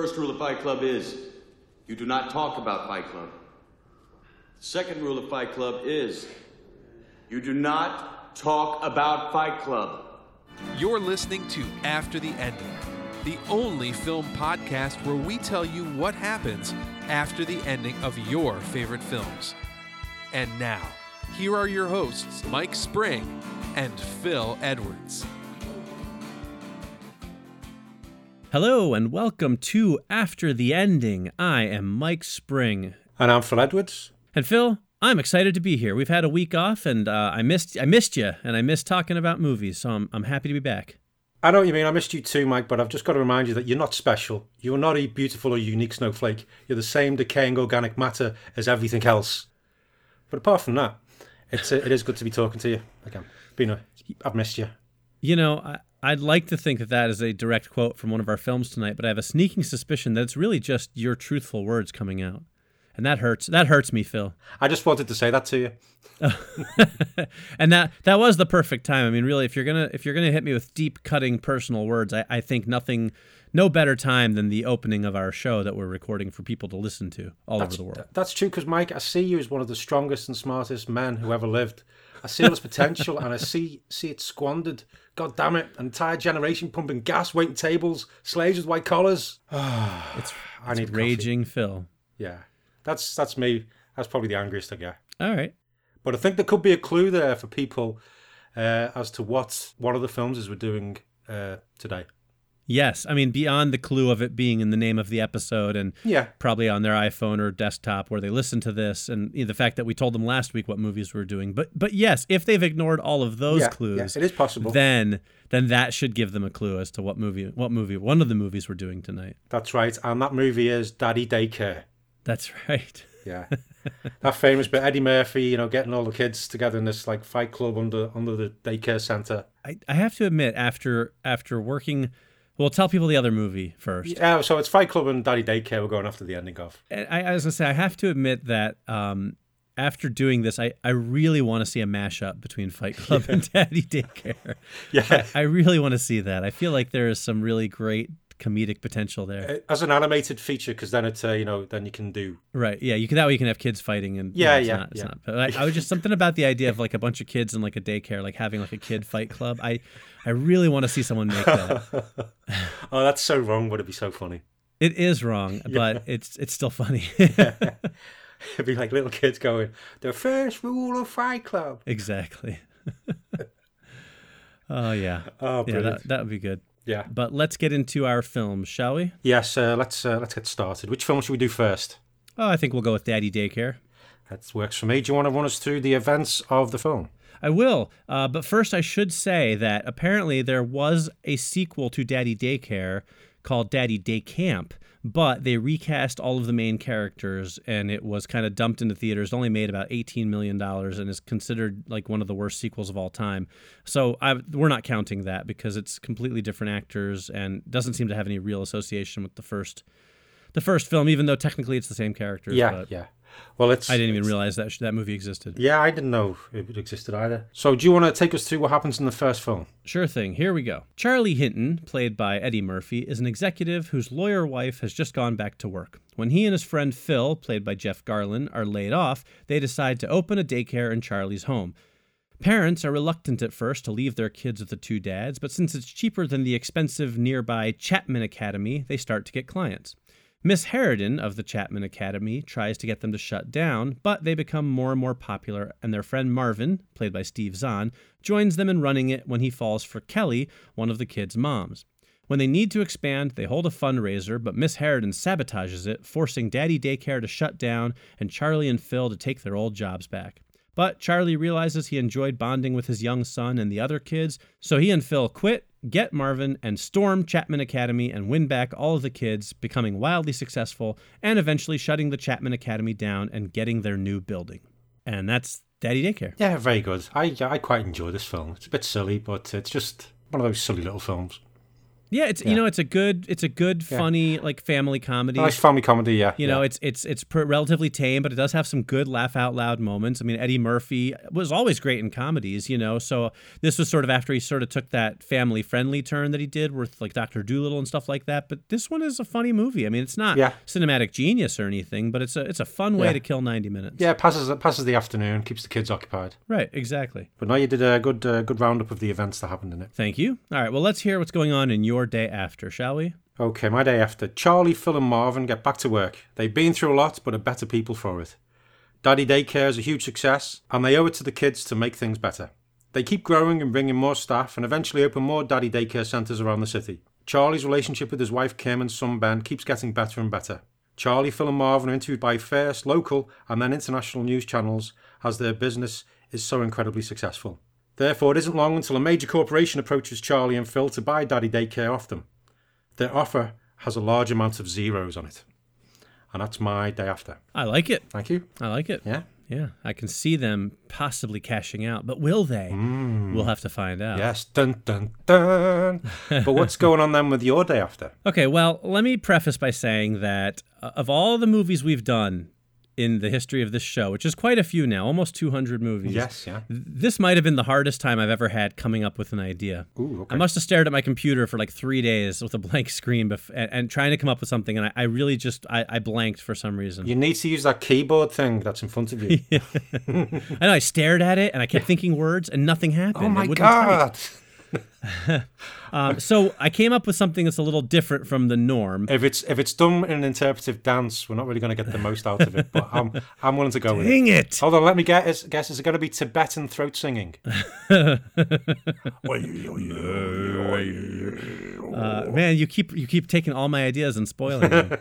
First rule of Fight Club is you do not talk about Fight Club. Second rule of Fight Club is you do not talk about Fight Club. You're listening to After the Ending, the only film podcast where we tell you what happens after the ending of your favorite films. And now, here are your hosts, Mike Spring and Phil Edwards. Hello and welcome to After the Ending. I am Mike Spring. And I'm Phil Edwards. And Phil, I'm excited to be here. We've had a week off, and uh, I missed I missed you, and I missed talking about movies. So I'm I'm happy to be back. I know what you mean. I missed you too, Mike. But I've just got to remind you that you're not special. You're not a beautiful or unique snowflake. You're the same decaying organic matter as everything else. But apart from that, it's it is good to be talking to you again. Been a, I've missed you. You know, I, I'd like to think that that is a direct quote from one of our films tonight, but I have a sneaking suspicion that it's really just your truthful words coming out. And that hurts. That hurts me, Phil. I just wanted to say that to you. and that that was the perfect time. I mean, really, if you're gonna if you're gonna hit me with deep cutting personal words, I, I think nothing no better time than the opening of our show that we're recording for people to listen to all that's, over the world. That's true, because Mike, I see you as one of the strongest and smartest men who ever lived. I see all this potential, and I see see it squandered. God damn it! An entire generation pumping gas, waiting tables, slaves with white collars. it's I need raging coffee. Phil. Yeah, that's that's me. That's probably the angriest I get. All right, but I think there could be a clue there for people uh, as to what one of the films is we're doing uh, today. Yes, I mean beyond the clue of it being in the name of the episode and yeah. probably on their iPhone or desktop where they listen to this and the fact that we told them last week what movies we are doing. But but yes, if they've ignored all of those yeah, clues, it is possible. Then then that should give them a clue as to what movie what movie one of the movies we're doing tonight. That's right. And that movie is Daddy Daycare. That's right. Yeah. that famous bit Eddie Murphy, you know, getting all the kids together in this like fight club under under the daycare center. I, I have to admit after after working well, tell people the other movie first. Yeah, so it's Fight Club and Daddy Daycare. We're going after the ending of. I, I was gonna say I have to admit that um, after doing this, I, I really want to see a mashup between Fight Club yeah. and Daddy Daycare. Yeah, I, I really want to see that. I feel like there is some really great comedic potential there. Uh, as an animated feature because then it's uh, you know then you can do right yeah you can that way you can have kids fighting and yeah you know, yeah, not, yeah. Not, but I, I, was just something about the idea of like a bunch of kids in like a daycare like having like a kid fight club. I I really want to see someone make that. Oh that's so wrong but it'd be so funny. It is wrong but yeah. it's it's still funny. It'd be like little kids going the first rule of Fight Club. Exactly. Oh yeah. Oh yeah that, that would be good yeah. But let's get into our film, shall we? Yes, uh, let's uh, let's get started. Which film should we do first? Oh, I think we'll go with Daddy Daycare. That works for me. Do you want to run us through the events of the film? I will. Uh, but first, I should say that apparently there was a sequel to Daddy Daycare called Daddy Day Camp, but they recast all of the main characters and it was kind of dumped into theaters. It only made about $18 million and is considered like one of the worst sequels of all time. So I, we're not counting that because it's completely different actors and doesn't seem to have any real association with the first the first film, even though technically it's the same characters. Yeah, yeah. Well, it's. I didn't even realize that that movie existed. Yeah, I didn't know it existed either. So, do you want to take us through what happens in the first film? Sure thing. Here we go. Charlie Hinton, played by Eddie Murphy, is an executive whose lawyer wife has just gone back to work. When he and his friend Phil, played by Jeff Garlin, are laid off, they decide to open a daycare in Charlie's home. Parents are reluctant at first to leave their kids with the two dads, but since it's cheaper than the expensive nearby Chapman Academy, they start to get clients. Miss Harridan of the Chapman Academy tries to get them to shut down, but they become more and more popular, and their friend Marvin, played by Steve Zahn, joins them in running it when he falls for Kelly, one of the kids' moms. When they need to expand, they hold a fundraiser, but Miss Harridan sabotages it, forcing Daddy Daycare to shut down and Charlie and Phil to take their old jobs back. But Charlie realizes he enjoyed bonding with his young son and the other kids, so he and Phil quit get Marvin, and storm Chapman Academy and win back all of the kids, becoming wildly successful, and eventually shutting the Chapman Academy down and getting their new building. And that's Daddy Daycare. Yeah, very good. I I quite enjoy this film. It's a bit silly, but it's just one of those silly little films. Yeah, it's you know it's a good it's a good funny like family comedy. Nice family comedy, yeah. You know, it's it's it's pr- relatively tame, but it does have some good laugh out loud moments. I mean, Eddie Murphy was always great in comedies, you know. So this was sort of after he sort of took that family friendly turn that he did with like Doctor Dolittle and stuff like that. But this one is a funny movie. I mean, it's not Yeah. cinematic genius or anything, but it's a it's a fun way Yeah. to kill ninety minutes. yeah, passes passes the afternoon, keeps the kids occupied. Right. Exactly. But now you did a good uh, good roundup of the events that happened in it. Thank you. All right. Well, let's hear what's going on in your day after, shall we? Okay, my day after. Charlie, Phil, and Marvin get back to work. They've been through a lot, but are better people for it. Daddy Daycare is a huge success, and they owe it to the kids to make things better. They keep growing and bringing more staff, and eventually open more Daddy Daycare centres around the city. Charlie's relationship with his wife Kim and son Ben keeps getting better and better. Charlie, Phil, and Marvin are interviewed by first local and then international news channels as their business is so incredibly successful. Therefore, it isn't long until a major corporation approaches Charlie and Phil to buy Daddy Daycare off them. Their offer has a large amount of zeros on it. And that's my day after. I like it. Thank you. I like it. Yeah. Yeah, I can see them possibly cashing out, but will they? We'll have to find out. Yes. Dun dun dun. but what's going on then with your day after? Okay, well, let me preface by saying that uh, of all the movies we've done in the history of this show, which is quite a few now, almost 200 movies. Yes, yeah. This might have been the hardest time I've ever had coming up with an idea. Ooh, okay. I must have stared at my computer for like three days with a blank screen bef- and, and trying to come up with something, and I, I really just I, I blanked for some reason. You need to use that keyboard thing that's in front of you. I know I stared at it and I kept thinking words and nothing happened. oh my wouldn't type. Um, so I came up with something that's a little different from the norm. If it's if it's done in an interpretive dance, we're not really going to get the most out of it. But I'm I'm willing to go with it. Dang it! Hold on, let me guess. Guess is it going to be Tibetan throat singing? Uh, man, you keep you keep taking all my ideas and spoiling them.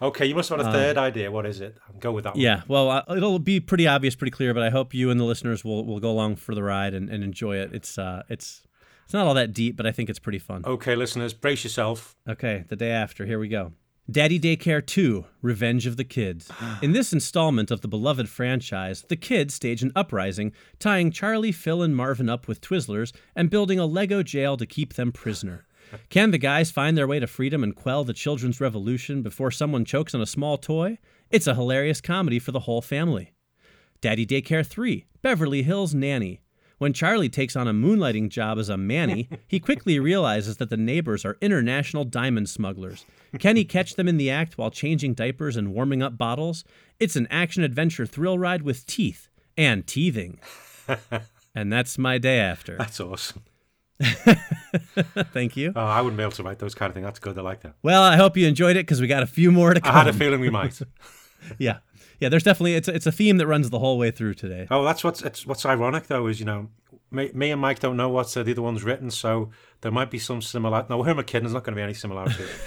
Okay, you must have had a third idea. What is it? Go with that one. yeah, well, uh, it'll be pretty obvious, pretty clear, but I hope you and the listeners will, will go along for the ride and, and enjoy it. It's uh, it's it's not all that deep, but I think it's pretty fun. Okay, listeners, brace yourself. Okay, the day after, here we go. Daddy Daycare 2 Revenge of the Kids. In this installment of the beloved franchise, the kids stage an uprising, tying Charlie, Phil, and Marvin up with Twizzlers and building a Lego jail to keep them prisoner. Can the guys find their way to freedom and quell the children's revolution before someone chokes on a small toy? It's a hilarious comedy for the whole family. Daddy Daycare 3 Beverly Hills Nanny. When Charlie takes on a moonlighting job as a manny, he quickly realizes that the neighbors are international diamond smugglers. Can he catch them in the act while changing diapers and warming up bottles? It's an action adventure thrill ride with teeth and teething. and that's my day after. That's awesome. Thank you. Oh, I wouldn't be able to write those kind of things. That's good. I like that. Well, I hope you enjoyed it because we got a few more to come. I had a feeling we might. yeah. Yeah, there's definitely it's a, it's a theme that runs the whole way through today. Oh, that's what's it's, what's ironic though is you know me, me and Mike don't know what uh, the other one's written, so there might be some similar. No, who am I kidding? There's not going to be any similarity.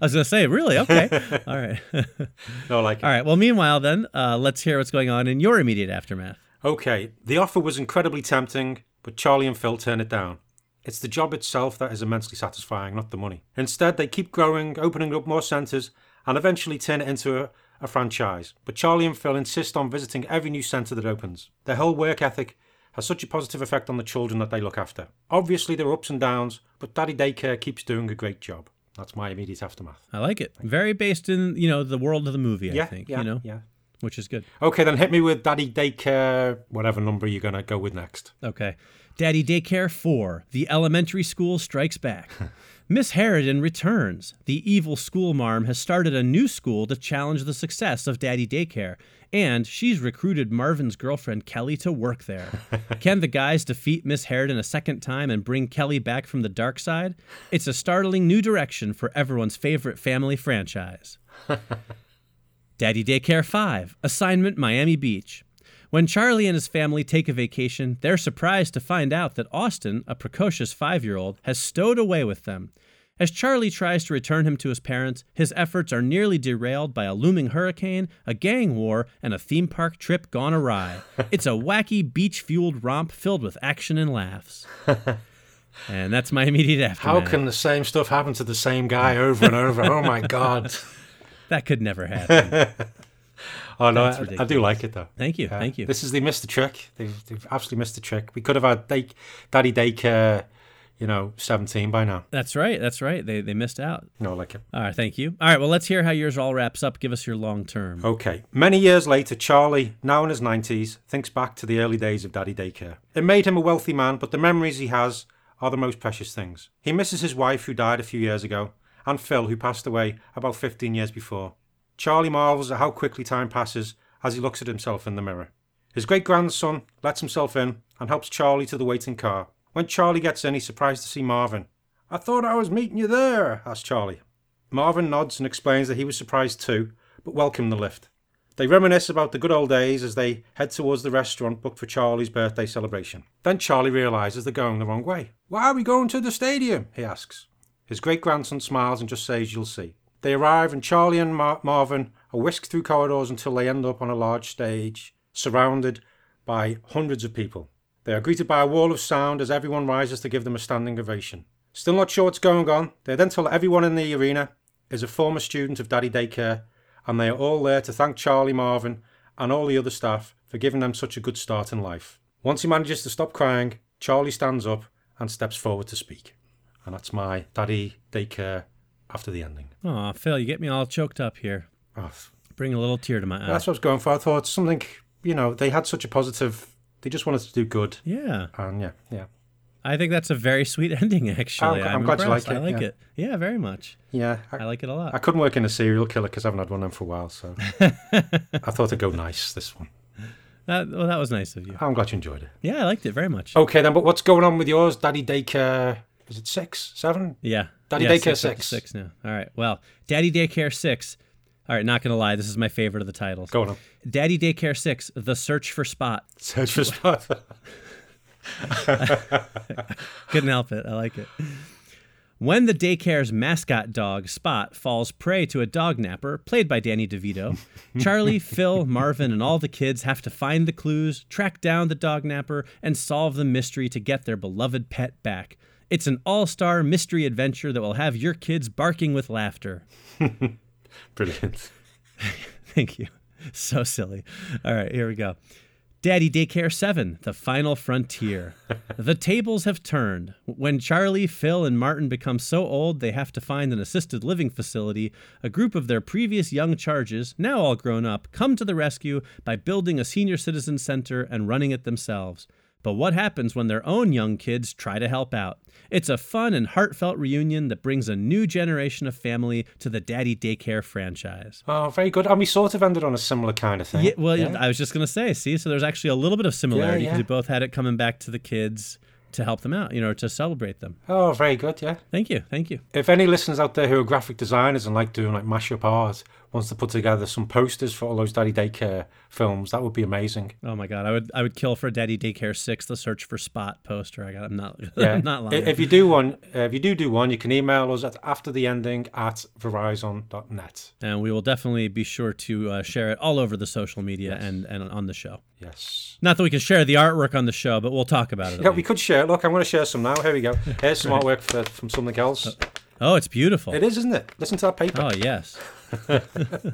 I was going to say, really? Okay. All right. no, like it. All right. Well, meanwhile, then, uh, let's hear what's going on in your immediate aftermath. Okay, the offer was incredibly tempting, but Charlie and Phil turned it down. It's the job itself that is immensely satisfying, not the money. Instead, they keep growing, opening up more centres, and eventually turn it into a, a franchise. But Charlie and Phil insist on visiting every new centre that opens. Their whole work ethic has such a positive effect on the children that they look after. Obviously, there are ups and downs, but Daddy Daycare keeps doing a great job. That's my immediate aftermath. I like it. Very based in you know the world of the movie. I yeah, think yeah, you know, yeah. which is good. Okay, then hit me with Daddy Daycare, whatever number you're going to go with next. Okay. Daddy Daycare 4 The Elementary School Strikes Back. Miss Harridan returns. The evil school marm has started a new school to challenge the success of Daddy Daycare, and she's recruited Marvin's girlfriend Kelly to work there. Can the guys defeat Miss Harridan a second time and bring Kelly back from the dark side? It's a startling new direction for everyone's favorite family franchise. Daddy Daycare 5 Assignment Miami Beach. When Charlie and his family take a vacation, they're surprised to find out that Austin, a precocious five year old, has stowed away with them. As Charlie tries to return him to his parents, his efforts are nearly derailed by a looming hurricane, a gang war, and a theme park trip gone awry. It's a wacky beach fueled romp filled with action and laughs. and that's my immediate aftermath. How can the same stuff happen to the same guy over and over? oh my god! that could never happen? Oh no, I, I do like it though. Thank you, Yeah. thank you. This is they missed the trick. They've, they've absolutely missed the trick. We could have had day, Daddy Daycare, you know, 17 by now. That's right. That's right. They they missed out. No, I like it. All right, thank you. All right, well, let's hear how yours all wraps up. Give us your long term. Okay. Many years later, Charlie, now in his 90s, thinks back to the early days of Daddy Daycare. It made him a wealthy man, but the memories he has are the most precious things. He misses his wife, who died a few years ago, and Phil, who passed away about 15 years before. Charlie marvels at how quickly time passes as he looks at himself in the mirror. His great grandson lets himself in and helps Charlie to the waiting car. When Charlie gets in, he's surprised to see Marvin. I thought I was meeting you there, asks Charlie. Marvin nods and explains that he was surprised too, but welcomed the lift. They reminisce about the good old days as they head towards the restaurant booked for Charlie's birthday celebration. Then Charlie realises they're going the wrong way. Why are we going to the stadium? he asks. His great grandson smiles and just says, You'll see. They arrive, and Charlie and Mar- Marvin are whisked through corridors until they end up on a large stage, surrounded by hundreds of people. They are greeted by a wall of sound as everyone rises to give them a standing ovation. Still not sure what's going on, they then tell everyone in the arena is a former student of Daddy Daycare, and they are all there to thank Charlie Marvin and all the other staff for giving them such a good start in life. Once he manages to stop crying, Charlie stands up and steps forward to speak. And that's my Daddy Daycare after the ending. Aw, Phil, you get me all choked up here. Oh, Bring a little tear to my eye. that's what I was going for. I thought something, you know, they had such a positive, they just want us to do good. yeah, And yeah, yeah. I think that's a very sweet ending. Actually, I'm- I'm glad you like it, I like yeah. it. Yeah, very much. Yeah, I like it a lot. I couldn't work in a serial killer because I haven't had one of them for a while, so I thought it'd go nice, this one. That, well, that was nice of you. I'm glad you enjoyed it. Yeah, I liked it very much. Okay, then, but what's going on with yours? Daddy Daycare, is it six, seven? Yeah. Daddy yeah, Daycare six. six. Six now. All right. Well, Daddy Daycare 6. All right, not going to lie. This is my favorite of the titles. Go on. Daddy Daycare 6, The Search for Spot. Search for spot. Couldn't help it. I like it. When the daycare's mascot dog, Spot, falls prey to a dog napper, played by Danny DeVito, Charlie, Phil, Marvin, and all the kids have to find the clues, track down the dog napper, and solve the mystery to get their beloved pet back. It's an all star mystery adventure that will have your kids barking with laughter. Brilliant. Thank you. So silly. All right, here we go. Daddy Daycare 7, The Final Frontier. the tables have turned. When Charlie, Phil, and Martin become so old they have to find an assisted living facility, a group of their previous young charges, now all grown up, come to the rescue by building a senior citizen center and running it themselves. But what happens when their own young kids try to help out? It's a fun and heartfelt reunion that brings a new generation of family to the Daddy Daycare franchise. Oh, very good. And we sort of ended on a similar kind of thing. Yeah, well, I was just going to say, see, so there's actually a little bit of similarity because yeah. we both had it coming back to the kids to help them out, you know, to celebrate them. Oh, very good, yeah. Thank you. Thank you. If any listeners out there who are graphic designers and like doing like mashup art wants to put together some posters for all those Daddy Daycare films, that would be amazing. Oh my God, I would I would kill for a Daddy Daycare Six, the search for Spot poster. I got. I'm not. Yeah. I'm not lying. If you do one, uh, if you do do one, you can email us at after the ending at verizon.net. and we will definitely be sure to uh, share it all over the social media and and on the show. Yes. Not that we can share the artwork on the show, but we'll talk about it. Yeah, we least. could share. Look, I'm going to share some now. Here we go. Here's some artwork for, from something else. Oh, it's beautiful. It is, isn't it? Listen to that paper. Oh yes.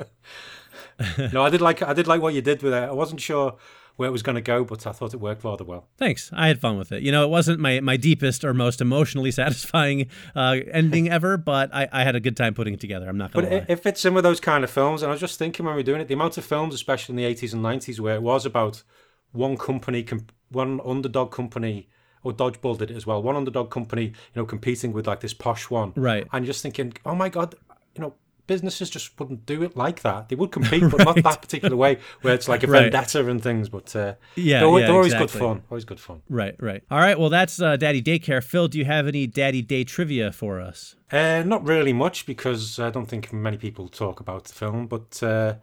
No, I did like I did like what you did with it. I wasn't sure where it was going to go, but I thought it worked rather well. Thanks. I had fun with it. You know, it wasn't my, my deepest or most emotionally satisfying uh, ending ever, but I, I had a good time putting it together. I'm not going But to it, lie. it fits in with those kind of films. And I was just thinking when we were doing it, the amount of films, especially in the 80s and 90s, where it was about one company, one underdog company, or Dodgeball did it as well. One underdog company, you know, competing with like this posh one. Right. And just thinking, oh my God, you know, businesses just wouldn't do it like that. They would compete, but not that particular way, where it's like a Right. vendetta and things. But uh, Yeah, they're, always- yeah, they're always exactly. good fun. Always good fun. Right, right. All right. Well, that's uh, Daddy Daycare. Phil, do you have any Daddy Day trivia for us? Uh, not really much because I don't think many people talk about the film, but uh,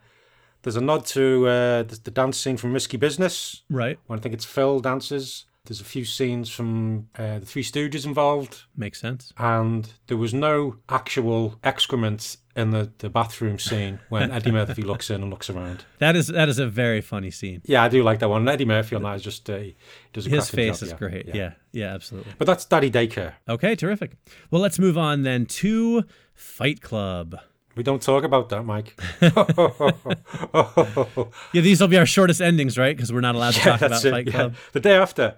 there's a nod to uh, the, the dance scene from Risky Business. Right. When I think it's Phil dances. There's a few scenes from uh, the Three Stooges involved, Makes sense. and there was no actual excrement in the, the bathroom scene when Eddie Murphy looks in and looks around. That is that is a very funny scene. Yeah, I do like that one. Eddie Murphy on that is just uh, does a His face job, is yeah, great. Yeah. yeah, absolutely. But that's Daddy Daycare. Okay, terrific. Well, let's move on then to Fight Club. We don't talk about that, Mike. Yeah, these will be our shortest endings, right? Because we're not allowed to talk about it, Fight yeah. Club. The day after.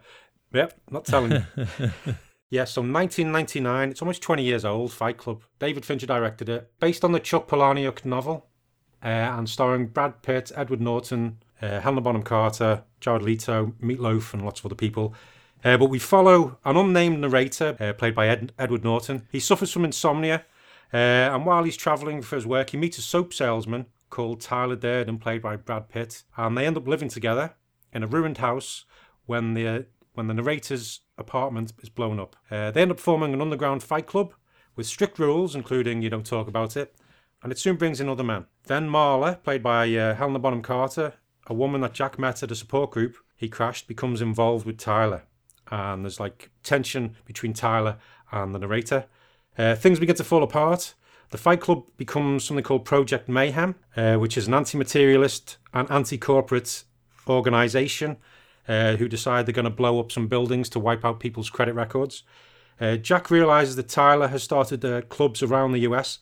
Yep, not telling you. Yeah, so 1999, it's almost 20 years old, Fight Club. David Fincher directed it, based on the Chuck Palahniuk novel, uh, and starring Brad Pitt, Edward Norton, uh, Helena Bonham Carter, Jared Leto, Meatloaf, and lots of other people. Uh, but we follow an unnamed narrator, uh, played by Ed- Edward Norton. He suffers from insomnia, uh, and while he's travelling for his work, he meets a soap salesman called Tyler Durden, played by Brad Pitt, and they end up living together in a ruined house when the when the narrator's apartment is blown up. Uh, they end up forming an underground fight club with strict rules, including you don't talk about it, and it soon brings in other men. Then Marla, played by uh, Helena Bonham Carter, a woman that Jack met at a support group he crashed, becomes involved with Tyler, and there's like tension between Tyler and the narrator. Uh, things begin to fall apart. The Fight Club becomes something called Project Mayhem, uh, which is an anti materialist and anti corporate organisation uh, who decide they're going to blow up some buildings to wipe out people's credit records. Uh, Jack realizes that Tyler has started uh, clubs around the US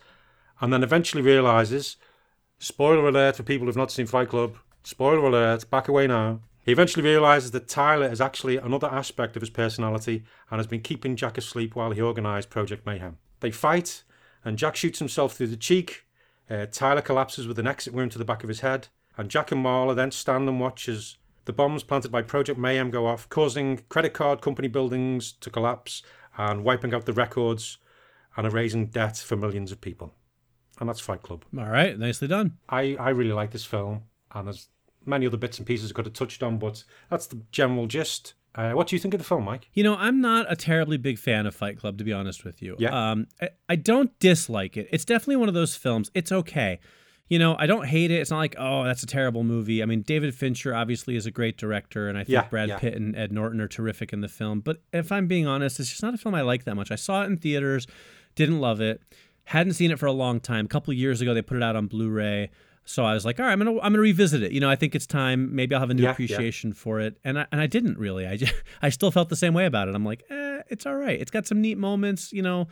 and then eventually realizes, spoiler alert for people who've not seen Fight Club, spoiler alert, back away now. He eventually realizes that Tyler is actually another aspect of his personality and has been keeping Jack asleep while he organized Project Mayhem. They fight, and Jack shoots himself through the cheek. Uh, Tyler collapses with an exit wound to the back of his head, and Jack and Marla then stand and watch as the bombs planted by Project Mayhem go off, causing credit card company buildings to collapse and wiping out the records and erasing debt for millions of people. And that's Fight Club. All right, nicely done. I, I really like this film, and there's many other bits and pieces I could have touched on, but that's the general gist. Uh, what do you think of the film, Mike? You know, I'm not a terribly big fan of Fight Club, to be honest with you. Yeah. Um, I, I don't dislike it. It's definitely one of those films. It's okay. You know, I don't hate it. It's not like, oh, that's a terrible movie. I mean, David Fincher obviously is a great director, and I think Yeah, Brad yeah. Pitt and Ed Norton are terrific in the film. But if I'm being honest, it's just not a film I like that much. I saw it in theaters, didn't love it, hadn't seen it for a long time. A couple of years ago, they put it out on Blu-ray. So I was like, all right, I'm gonna I'm gonna revisit it. You know, I think it's time. Maybe I'll have a new Yeah, yeah. appreciation for it. And I and I didn't really. I just, I still felt the same way about it. I'm like, eh, it's all right. It's got some neat moments. You know,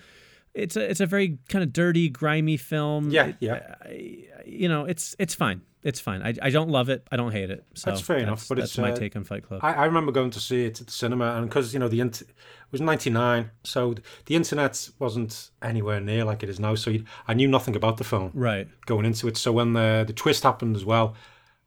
it's a it's a very kind of dirty, grimy film. Yeah, yeah. I, you know, it's it's fine. It's fine. I, I don't love it. I don't hate it. So That's fair enough, but that's it's, my uh, take on Fight Club. I, I remember going to see it at the cinema, and because you know the int- it was '99, so the internet wasn't anywhere near like it is now. So you, I knew nothing about the film right. going into it. So when the the twist happened as well,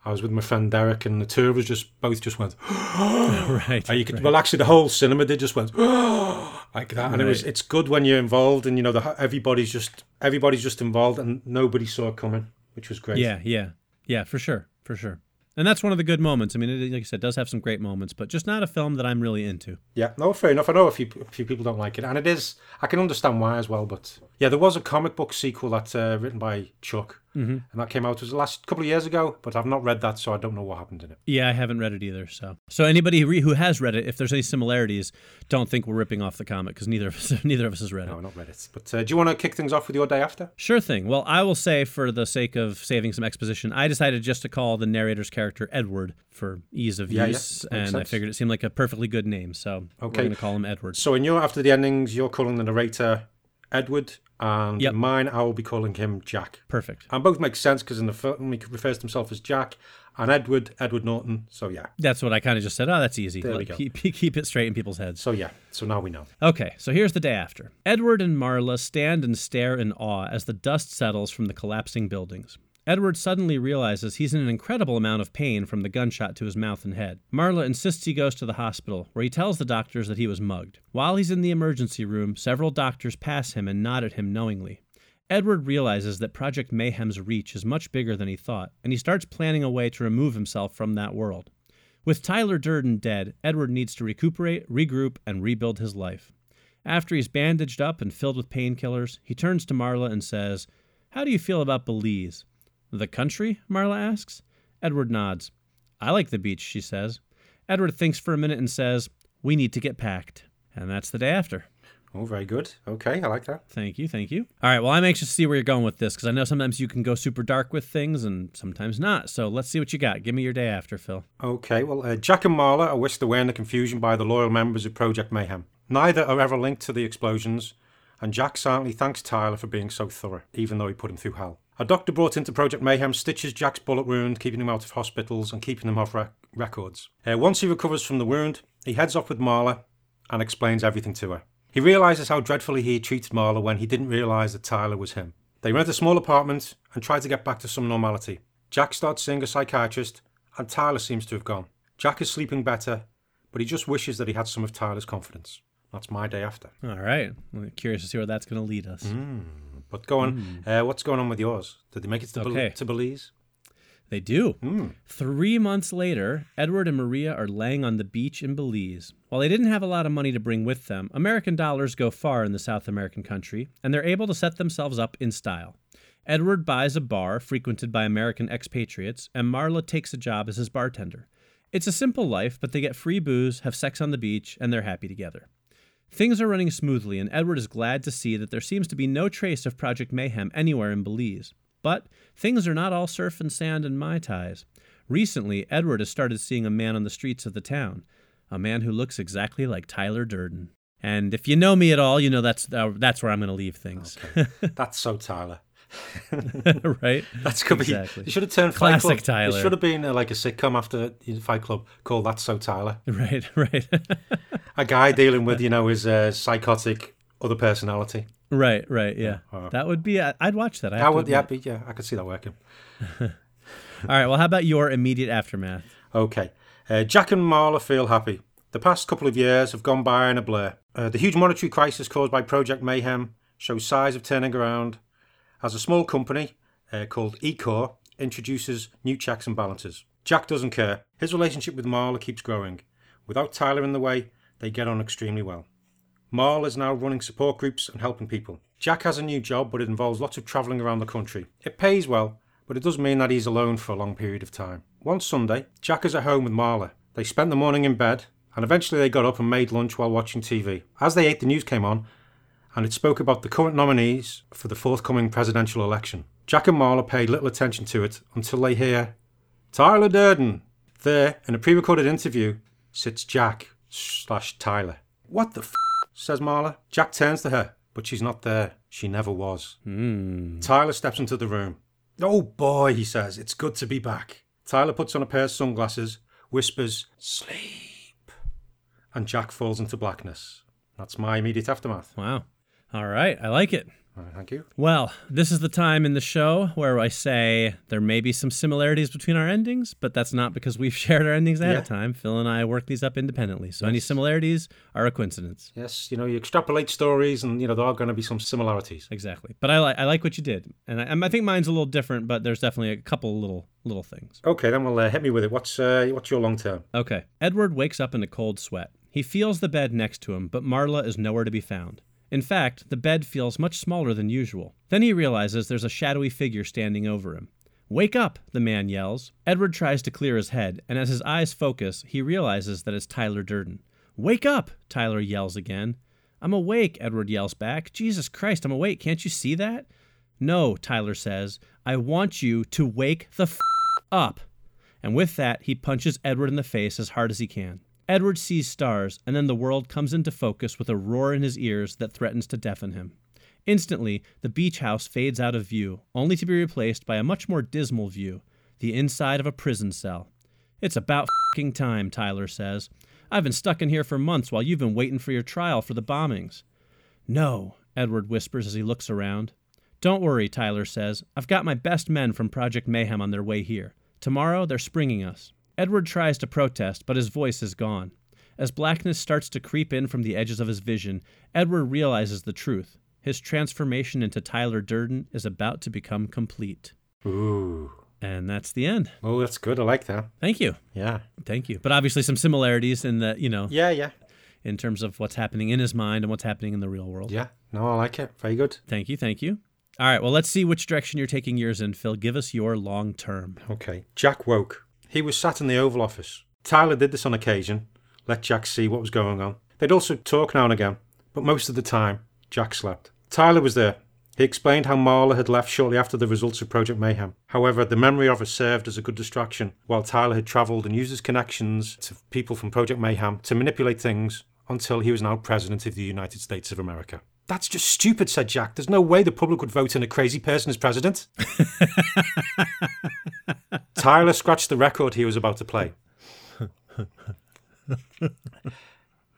I was with my friend Derek, and the two of us just both just went. right. You could right. well actually the whole cinema did just went like that, and it was it's good when you're involved, and you know the everybody's just everybody's just involved, and nobody saw it coming, which was great. Yeah, yeah, yeah, for sure, for sure. And that's one of the good moments. I mean, it, like I said, does have some great moments, but just not a film that I'm really into. Yeah, no, fair enough. I know a few, a few people don't like it, and it is. I can understand why as well. But yeah, there was a comic book sequel that's uh, written by Chuck, Mm-hmm. and that came out was the last couple of years ago. But I've not read that, so I don't know what happened in it. Yeah, I haven't read it either. So, so anybody who, re- who has read it, if there's any similarities, don't think we're ripping off the comic because neither of us neither of us has read it. No, I've not read it. But uh, do you want to kick things off with your day after? Sure thing. Well, I will say, for the sake of saving some exposition, I decided just to call the narrator's character Edward for ease of Yeah, yeah. use, Makes and I figured it seemed like a perfectly good name, so we're going to call him Edward. So in your after the endings, you're calling the narrator Edward, and Yep. mine, I will be calling him Jack. Perfect. And both make sense because in the film he refers to himself as Jack, and Edward, Edward Norton. So yeah, That's what I kind of just said. Oh, that's easy. There we go. Keep, keep it straight in people's heads. so yeah. So now we know. Okay, so here's the day after. Edward and Marla stand and stare in awe as the dust settles from the collapsing buildings. Edward suddenly realizes he's in an incredible amount of pain from the gunshot to his mouth and head. Marla insists he goes to the hospital, where he tells the doctors that he was mugged. While he's in the emergency room, several doctors pass him and nod at him knowingly. Edward realizes that Project Mayhem's reach is much bigger than he thought, and he starts planning a way to remove himself from that world. With Tyler Durden dead, Edward needs to recuperate, regroup, and rebuild his life. After he's bandaged up and filled with painkillers, he turns to Marla and says, How do you feel about Belize? The country? Marla asks. Edward nods. I like the beach, she says. Edward thinks for a minute and says, We need to get packed. And that's the day after. Oh, very good. Okay, I like that. Thank you, thank you. All right, well, I'm anxious to see where you're going with this because I know sometimes you can go super dark with things and sometimes not. So let's see what you got. Give me your day after, Phil. Okay, well, uh, Jack and Marla are whisked away in the confusion by the loyal members of Project Mayhem. Neither are ever linked to the explosions, and Jack silently thanks Tyler for being so thorough, even though he put him through hell. A doctor brought into Project Mayhem stitches Jack's bullet wound, keeping him out of hospitals and keeping him off rec- records. Uh, once he recovers from the wound, he heads off with Marla and explains everything to her. He realizes how dreadfully he treated Marla when he didn't realize that Tyler was him. They rent a small apartment and try to get back to some normality. Jack starts seeing a psychiatrist, and Tyler seems to have gone. Jack is sleeping better, but he just wishes that he had some of Tyler's confidence. That's my day after. All right. I'm curious to see where that's going to lead us. But go on, uh, what's going on with yours? Did they make it to, Bel- Okay. to Belize? They do. Hmm. Three months later, Edward and Maria are laying on the beach in Belize. While they didn't have a lot of money to bring with them, American dollars go far in the South American country, and they're able to set themselves up in style. Edward buys a bar frequented by American expatriates, and Marla takes a job as his bartender. It's a simple life, but they get free booze, have sex on the beach, and they're happy together. Things are running smoothly, and Edward is glad to see that there seems to be no trace of Project Mayhem anywhere in Belize. But things are not all surf and sand and Mai Tais. Recently, Edward has started seeing a man on the streets of the town, a man who looks exactly like Tyler Durden. And if you know me at all, you know that's uh, that's where I'm going to leave things, That's so Tyler. right? That's could Exactly. be. It should have turned Fight Club. Tyler. It should have been uh, like a sitcom after Fight Club called That's So Tyler. Right, right, A guy dealing with you know his uh, psychotic other personality. right, right. Yeah, uh, that would be. I'd watch that. I would, yeah, but yeah, I could see that working. All right. Well, how about your immediate aftermath? Okay. Uh, Jack and Marla feel happy. The past couple of years have gone by in a blur. Uh, the huge monetary crisis caused by Project Mayhem shows signs of turning around as a small company uh, called Ecor introduces new checks and balances. Jack doesn't care. His relationship with Marla keeps growing. Without Tyler in the way, they get on extremely well. Marl is now running support groups and helping people. Jack has a new job, but it involves lots of travelling around the country. It pays well, but it does mean that he's alone for a long period of time. One Sunday, Jack is at home with Marla. They spent the morning in bed, and eventually they got up and made lunch while watching TV. As they ate, the news came on, and it spoke about the current nominees for the forthcoming presidential election. Jack and Marla paid little attention to it until they hear Tyler Durden. There, in a pre recorded interview, sits Jack slash Tyler. What the f? says Marla. Jack turns to her, but she's not there. She never was. Hmm. Tyler steps into the room. Oh boy, he says, it's good to be back. Tyler puts on a pair of sunglasses, whispers, sleep, and Jack falls into blackness. That's my immediate aftermath. Wow. All right. I like it. Uh, thank you. Well, this is the time in the show where I say there may be some similarities between our endings, but that's not because we've shared our endings ahead of time. Phil and I work these up independently. So any similarities are a coincidence. Yes, you know, you extrapolate stories and, you know, there are going to be some similarities. Exactly. But I like I like what you did. And I, and I think mine's a little different, but there's definitely a couple little little things. Okay, then well, uh, hit me with it. What's uh, what's your long term? Okay. Edward wakes up in a cold sweat. He feels the bed next to him, but Marla is nowhere to be found. In fact, the bed feels much smaller than usual. Then he realizes there's a shadowy figure standing over him. Wake up, the man yells. Edward tries to clear his head, and as his eyes focus, he realizes that it's Tyler Durden. Wake up, Tyler yells again. I'm awake, Edward yells back. Jesus Christ, I'm awake. Can't you see that? No, Tyler says. I want you to wake the f- up. And with that, he punches Edward in the face as hard as he can. Edward sees stars, and then the world comes into focus with a roar in his ears that threatens to deafen him. Instantly, the beach house fades out of view, only to be replaced by a much more dismal view the inside of a prison cell. It's about fing time, Tyler says. I've been stuck in here for months while you've been waiting for your trial for the bombings. No, Edward whispers as he looks around. Don't worry, Tyler says. I've got my best men from Project Mayhem on their way here. Tomorrow, they're springing us. Edward tries to protest, but his voice is gone. As blackness starts to creep in from the edges of his vision, Edward realizes the truth. His transformation into Tyler Durden is about to become complete. Ooh. And that's the end. Oh, that's good. I like that. Thank you. Yeah. Thank you. But obviously some similarities in the, you know, Yeah, yeah. in terms of what's happening in his mind and what's happening in the real world. Yeah. No, I like it. Very good. Thank you. Thank you. All right. Well, let's see which direction you're taking yours in, Phil. Give us your long term. Okay. Jack woke. He was sat in the Oval Office. Tyler did this on occasion, let Jack see what was going on. They'd also talk now and again, but most of the time, Jack slept. Tyler was there. He explained how Marla had left shortly after the results of Project Mayhem. However, the memory of her served as a good distraction while Tyler had travelled and used his connections to people from Project Mayhem to manipulate things until he was now President of the United States of America. That's just stupid, said Jack. There's no way the public would vote in a crazy person as president. Tyler scratched the record he was about to play.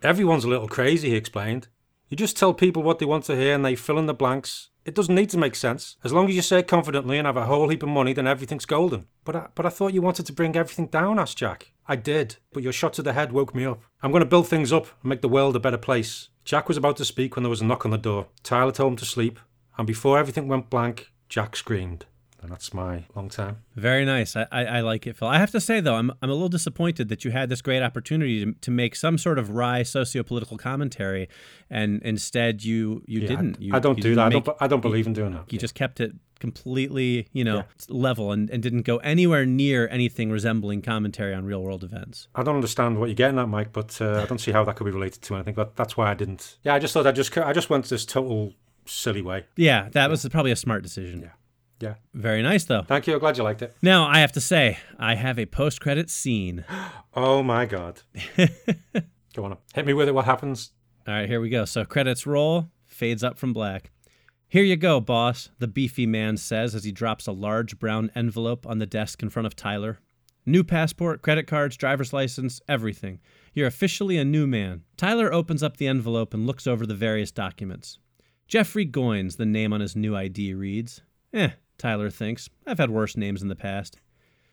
Everyone's a little crazy, he explained. You just tell people what they want to hear and they fill in the blanks. It doesn't need to make sense. As long as you say it confidently and have a whole heap of money, then everything's golden. But I, but I thought you wanted to bring everything down, asked Jack. I did, but your shot to the head woke me up. I'm going to build things up and make the world a better place. Jack was about to speak when there was a knock on the door. Tyler told him to sleep, and before everything went blank, Jack screamed. And that's my long time. Very nice. I, I, I like it, Phil. I have to say though, I'm I'm a little disappointed that you had this great opportunity to, to make some sort of wry socio-political commentary, and instead you you Yeah, didn't. I, You, I don't do that. I don't, I don't believe in doing that. You just kept it completely, you know, Yeah. level and, and didn't go anywhere near anything resembling commentary on real world events. I don't understand what you're getting at, Mike, but uh, I don't see how that could be related to anything. But that's why I didn't. Yeah, I just thought I just I just went this total silly way. Yeah, that was probably a smart decision. Yeah. Yeah. Very nice though. Thank you. Glad you liked it. Now I have to say, I have a post-credit scene. Oh my god. Go on. Hit me with it. What happens? All right, here we go. So credits roll, fades up from black. Here you go, boss, the beefy man says as he drops a large brown envelope on the desk in front of Tyler. New passport, credit cards, driver's license, everything. You're officially a new man. Tyler opens up the envelope and looks over the various documents. Jeffrey Goines, the name on his new ID reads. Eh, Tyler thinks. I've had worse names in the past.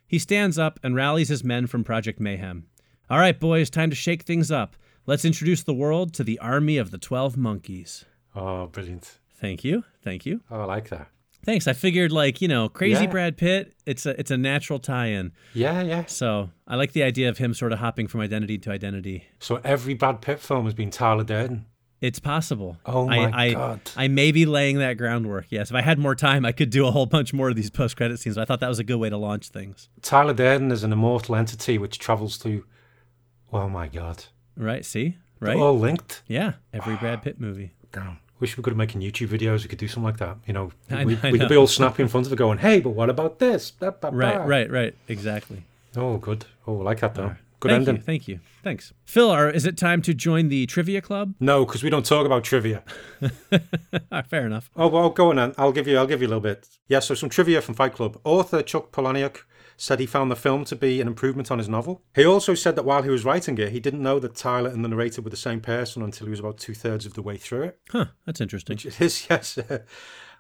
He stands up and rallies his men from Project Mayhem. All right, boys, time to shake things up. Let's introduce the world to the army of the 12 monkeys. Oh, brilliant. Thank you. Thank you. Oh, I like that. Thanks. I figured like, you know, crazy Yeah. Brad Pitt, it's a it's a natural tie-in. Yeah, yeah. So, I like the idea of him sort of hopping from identity to identity. So every Brad Pitt film has been Tyler Durden. It's possible. Oh my I, God. I may be laying that groundwork. Yes, if I had more time, I could do a whole bunch more of these post-credit scenes. But I thought that was a good way to launch things. Tyler Durden is an immortal entity which travels through. Oh my god. Right? See? They're Right? all linked. Yeah. Every Brad Pitt movie. Damn. Wish we could have making YouTube videos. We could do something like that. You know, I we, know, I we could be all snappy in front of it, going, "Hey, but what about this?" Right, right, right. Exactly. Oh, good. Oh, I like that though. Good thank ending. you. Thank you. Thanks. Phil, are, is it time to join the trivia club? No, because we don't talk about trivia. Ah, fair enough. Oh, well, go on then. I'll give you. I'll give you a little bit. Yeah. So some trivia from Fight Club. Author Chuck Palahniuk said he found the film to be an improvement on his novel. He also said that while he was writing it, he didn't know that Tyler and the narrator were the same person until he was about two thirds of the way through it. Huh, that's interesting. Which is yes.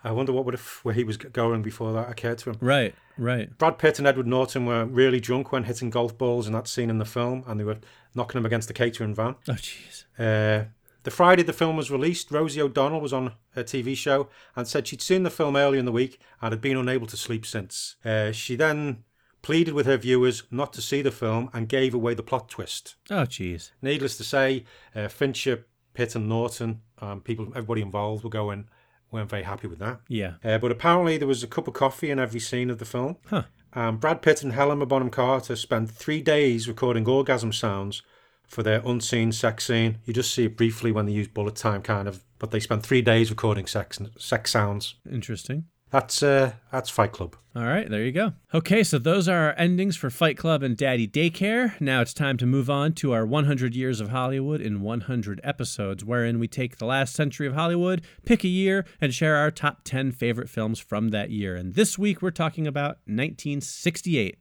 I wonder what would have where he was going before that occurred to him. Right, right. Brad Pitt and Edward Norton were really drunk when hitting golf balls in that scene in the film, and they were knocking them against the catering van. Oh, jeez. Uh, the Friday the film was released, Rosie O'Donnell was on her TV show and said she'd seen the film earlier in the week and had been unable to sleep since. Uh, she then pleaded with her viewers not to see the film and gave away the plot twist. Oh, jeez. Needless to say, uh, Fincher, Pitt, and Norton, um, people, everybody involved, were going weren't very happy with that. Yeah. Uh, but apparently, there was a cup of coffee in every scene of the film. Huh. Um, Brad Pitt and Helena Bonham Carter spent three days recording orgasm sounds for their unseen sex scene. You just see it briefly when they use bullet time, kind of, but they spent three days recording sex sex sounds. Interesting. That's uh, that's Fight Club. All right, there you go. Okay, so those are our endings for Fight Club and Daddy Daycare. Now it's time to move on to our 100 Years of Hollywood in 100 episodes, wherein we take the last century of Hollywood, pick a year, and share our top 10 favorite films from that year. And this week we're talking about 1968.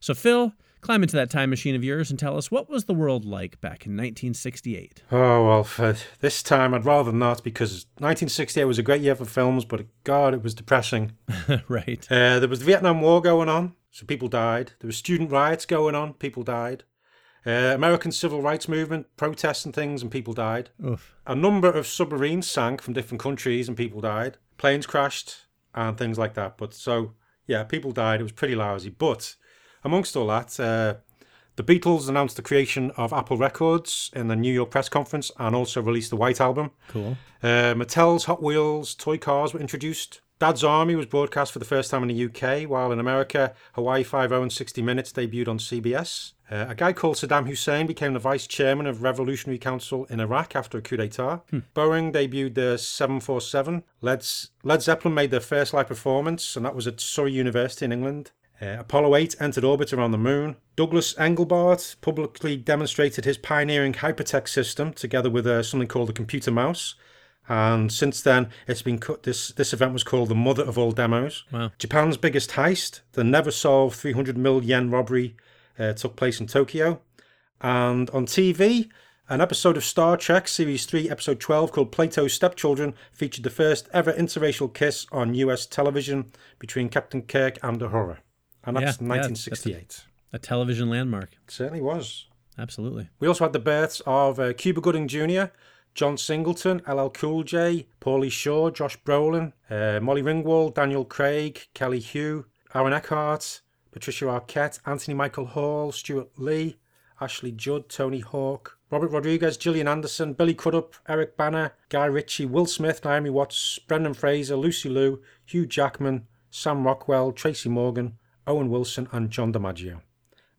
So, Phil, climb into that time machine of yours and tell us what was the world like back in 1968? Oh well, for this time I'd rather not because 1968 was a great year for films, but God, it was depressing. right. Uh, there was the Vietnam War going on, so people died. There were student riots going on, people died. Uh, American civil rights movement, protests and things, and people died. Oof. A number of submarines sank from different countries, and people died. Planes crashed and things like that. But so yeah, people died. It was pretty lousy. But amongst all that, uh, the Beatles announced the creation of Apple Records in the New York press conference, and also released the White Album. Cool. Uh, Mattel's Hot Wheels toy cars were introduced. Dad's Army was broadcast for the first time in the UK, while in America, Hawaii 5 and 60 Minutes debuted on CBS. Uh, a guy called Saddam Hussein became the vice chairman of Revolutionary Council in Iraq after a coup d'etat. Boeing debuted the 747. Led, Led Zeppelin made their first live performance, and that was at Surrey University in England. Uh, Apollo 8 entered orbit around the moon. Douglas Engelbart publicly demonstrated his pioneering hypertext system together with uh, something called the computer mouse. And since then, it's been cut. This this event was called the mother of all demos. Wow. Japan's biggest heist, the never solved 300 mil yen robbery, uh, took place in Tokyo. And on TV, An episode of Star Trek Series 3, Episode 12, called Plato's Stepchildren, featured the first ever interracial kiss on US television between Captain Kirk and Uhura. And that's Yeah, yeah, that's a- 1968. A television landmark. It certainly was. Absolutely. We also had the births of uh, Cuba Gooding Jr., John Singleton, LL Cool J, Pauly Shore, Josh Brolin, uh, Molly Ringwald, Daniel Craig, Kelly Hu, Aaron Eckhart, Patricia Arquette, Anthony Michael Hall, Stewart Lee, Ashley Judd, Tony Hawk, Robert Rodriguez, Gillian Anderson, Billy Crudup, Eric Bana, Guy Ritchie, Will Smith, Naomi Watts, Brendan Fraser, Lucy Liu, Hugh Jackman, Sam Rockwell, Tracy Morgan, Owen Wilson, and John DiMaggio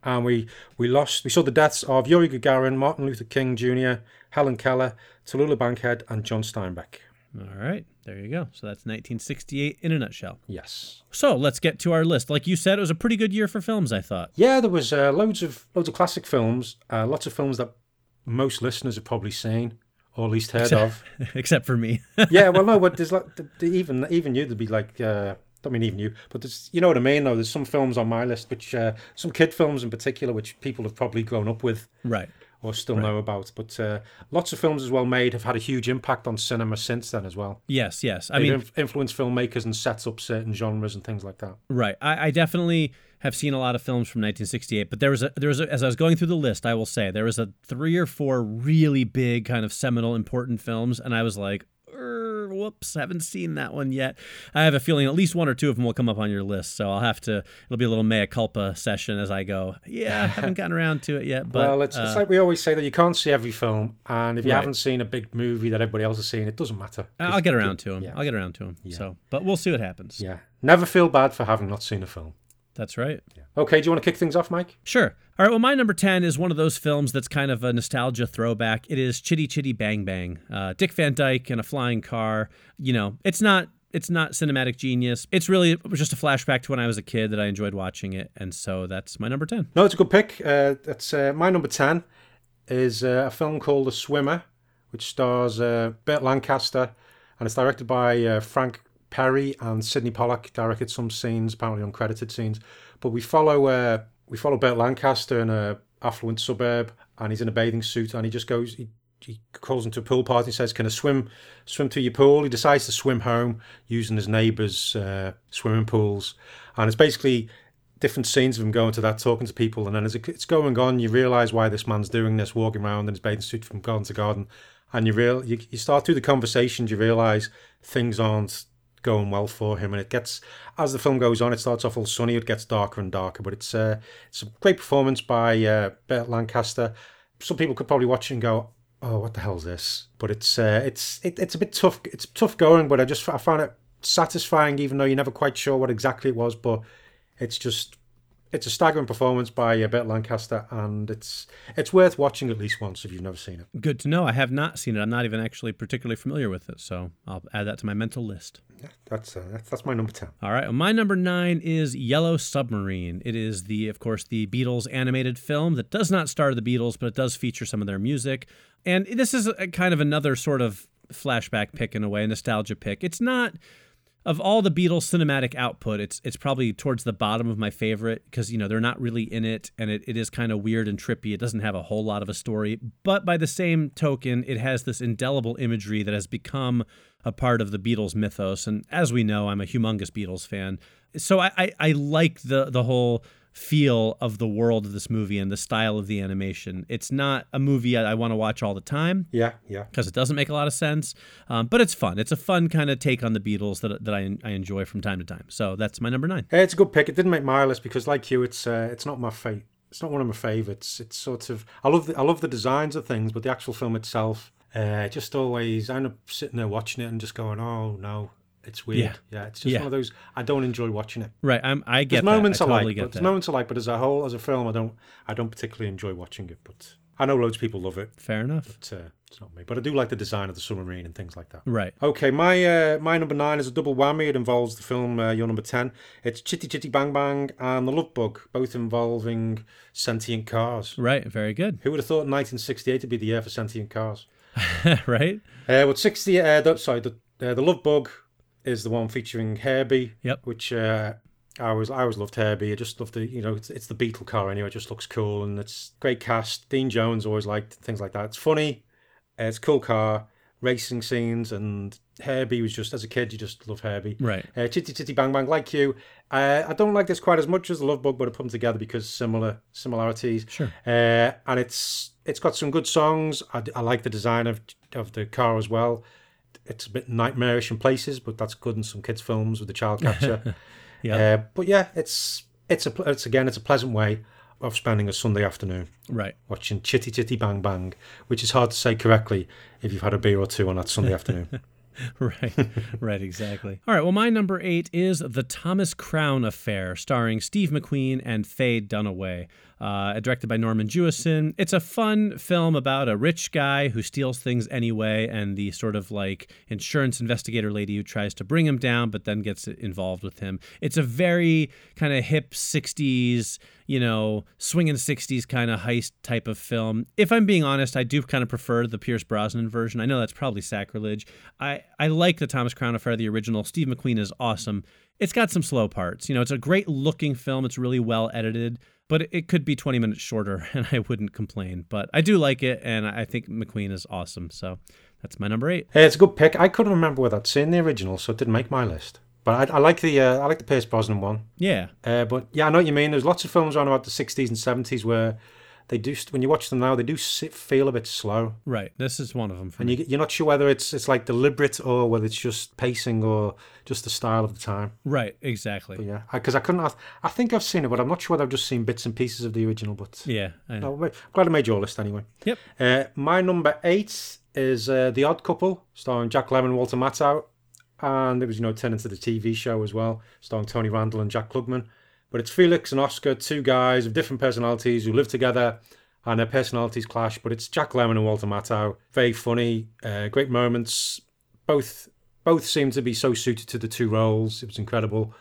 and we we lost we saw the deaths of Yuri Gagarin, Martin Luther King Jr., Helen Keller, Tallulah Bankhead, and John Steinbeck. All right. There you go. So that's 1968 in a nutshell. Yes. So let's get to our list. Like you said, it was a pretty good year for films, I thought. Yeah, there was uh, loads of loads of classic films, uh, lots of films that most listeners have probably seen or at least heard of. Except for me. yeah, well, no, but there's like even even you there'd be like. Uh, I mean, even you, but there's, you know what I mean. Though there's some films on my list, which uh, some kid films in particular, which people have probably grown up with. right. or still know about. But uh, lots of films as well made have had a huge impact on cinema since then as well. Yes, yes. I They've mean, inf- influenced filmmakers and sets up certain genres and things like that. Right. I, I definitely have seen a lot of films from 1968, but there was a there was a, as I was going through the list, I will say there was a three or four really big kind of seminal important films, and I was like, "Er, whoops, haven't seen that one yet. I have a feeling at least one or two of them will come up on your list, so I'll have to. It'll be a little mea culpa session as I go. Yeah, I haven't gotten around to it yet, but well, it's, uh, it's like we always say that you can't see every film, and if you Right. haven't seen a big movie that everybody else has seen, it doesn't matter. I'll get around to them. yeah. I'll get around to them. So, but we'll see what happens. Yeah, never feel bad for having not seen a film. That's right. Okay, do you want to kick things off, Mike? Sure. All right. Well, my number 10 is one of those films that's kind of a nostalgia throwback. It is Chitty Chitty Bang Bang. Uh, Dick Van Dyke in a flying car. You know, it's not. It's not cinematic genius. It's really just a flashback to when I was a kid that I enjoyed watching it, and so that's my number ten. No, it's a good pick. Uh, that's uh, my number ten is uh, a film called The Swimmer, which stars uh, Burt Lancaster, and it's directed by uh, Frank Perry and Sydney Pollack. Directed some scenes, apparently uncredited scenes, but we follow uh, we follow Burt Lancaster in a affluent suburb, and he's in a bathing suit, and he just goes. He, he calls into a pool party and says, "Can I swim swim to your pool?" He decides to swim home using his neighbour's uh, swimming pools, and it's basically different scenes of him going to that, talking to people, and then as it's going on, you realise why this man's doing this, walking around in his bathing suit from garden to garden, and you real you, you start through the conversations, you realise things aren't going well for him, and it gets as the film goes on, it starts off all sunny, it gets darker and darker, but it's uh, it's a great performance by uh, Burt Lancaster. Some people could probably watch and go. Oh, what the hell's this? But it's uh, it's it, it's a bit tough. It's tough going, but I just I found it satisfying, even though you're never quite sure what exactly it was. But it's just it's a staggering performance by uh, Burt Lancaster, and it's it's worth watching at least once if you've never seen it. Good to know. I have not seen it. I'm not even actually particularly familiar with it, so I'll add that to my mental list. Yeah, that's uh, that's, that's my number ten. All right. Well, my number nine is Yellow Submarine. It is the, of course, the Beatles animated film that does not star the Beatles, but it does feature some of their music. And this is a, kind of another sort of flashback pick in a way, nostalgia pick. It's not of all the Beatles cinematic output, it's it's probably towards the bottom of my favorite because you know they're not really in it, and it, it is kind of weird and trippy. It doesn't have a whole lot of a story, but by the same token, it has this indelible imagery that has become a part of the Beatles mythos. And as we know, I'm a humongous Beatles fan, so I I, I like the the whole feel of the world of this movie and the style of the animation. It's not a movie I, I want to watch all the time Yeah, yeah. because it doesn't make a lot of sense. Um, but it's fun. It's a fun kind of take on the Beatles that, that I, I enjoy from time to time. So that's my number nine. Uh, It's a good pick. It didn't make my list because, like you, it's uh, it's not my fate. It's not one of my favorites. It's sort of I love the, I love the designs of things, but the actual film itself, uh, just always I end up sitting there watching it and just going, oh no, it's weird. Yeah. Yeah, it's just Yeah. one of those I don't enjoy watching it. Right. I'm, I get There's that. moments I I, totally like, get but that. there's moments I like, but as a whole, as a film, I don't I don't particularly enjoy watching it. But I know loads of people love it. Fair enough. But, uh, it's not me. But I do like the design of the submarine and things like that. Right. Okay, my uh, my number nine is a double whammy. It involves the film uh, your number ten. It's Chitty Chitty Bang Bang and The Love Bug, both involving sentient cars. Right. Very good. Who would have thought 1968 would be the year for sentient cars? right. Uh, well, 60. Uh, the, sorry, the uh, the Love Bug is the one featuring Herbie. Yep. Which uh, I always I always loved Herbie. I just love the you know it's, it's the Beetle car anyway. It just looks cool and it's great cast. Dean Jones always liked things like that. It's funny. Uh, it's a cool car, racing scenes, and Herbie was just as a kid you just love Herbie. Right. Uh, Chitty Chitty Bang Bang, like you. Uh, I don't like this quite as much as the Love Bug, but I put them together because similar similarities. Sure. Uh, and it's it's got some good songs. I, I like the design of of the car as well. It's a bit nightmarish in places, but that's good in some kids' films with the child capture. Yeah. Uh, but yeah, it's it's a it's again it's a pleasant way of spending a Sunday afternoon Right. watching Chitty Chitty Bang Bang, which is hard to say correctly if you've had a beer or two on that Sunday afternoon. right, right, exactly. All right, well, my number eight is The Thomas Crown Affair, starring Steve McQueen and Faye Dunaway. Uh, directed by Norman Jewison. It's a fun film about a rich guy who steals things anyway, and the sort of like insurance investigator lady who tries to bring him down, but then gets involved with him. It's a very kind of hip 60s, you know, swinging 60s kind of heist type of film. If I'm being honest, I do kind of prefer the Pierce Brosnan version. I know that's probably sacrilege. I, I like the Thomas Crown Affair, the original. Steve McQueen is awesome. It's got some slow parts. You know, it's a great looking film. It's really well edited, but it could be 20 minutes shorter and I wouldn't complain. But I do like it and I think McQueen is awesome. So that's my number eight. Hey, it's a good pick. I couldn't remember whether I'd seen the original, so it didn't make my list. But I, I like the uh, I like the Pierce Brosnan one. Yeah. Uh, but yeah, I know what you mean. There's lots of films around about the 60s and 70s where they do when you watch them now, they do sit, feel a bit slow, Right. This is one of them for and me. you, you're not sure whether it's it's like deliberate or whether it's just pacing or just the style of the time. right. Exactly. But yeah, because I, couldn't. I, I think I've seen it, but I'm not sure whether I've just seen bits and pieces of the original. But Yeah. I know. no, I'm glad I made your list anyway. Yep. Uh, my number eight is uh, The Odd Couple, starring Jack Lemmon Walter Matthau. And it was, you know, turned into the TV show as well, starring Tony Randall and Jack Klugman. But it's Felix and Oscar, two guys of different personalities who live together and their personalities clash. But it's Jack Lemmon and Walter Matthau. Very funny, uh, great moments. Both both seem to be so suited to the two roles. It was incredible.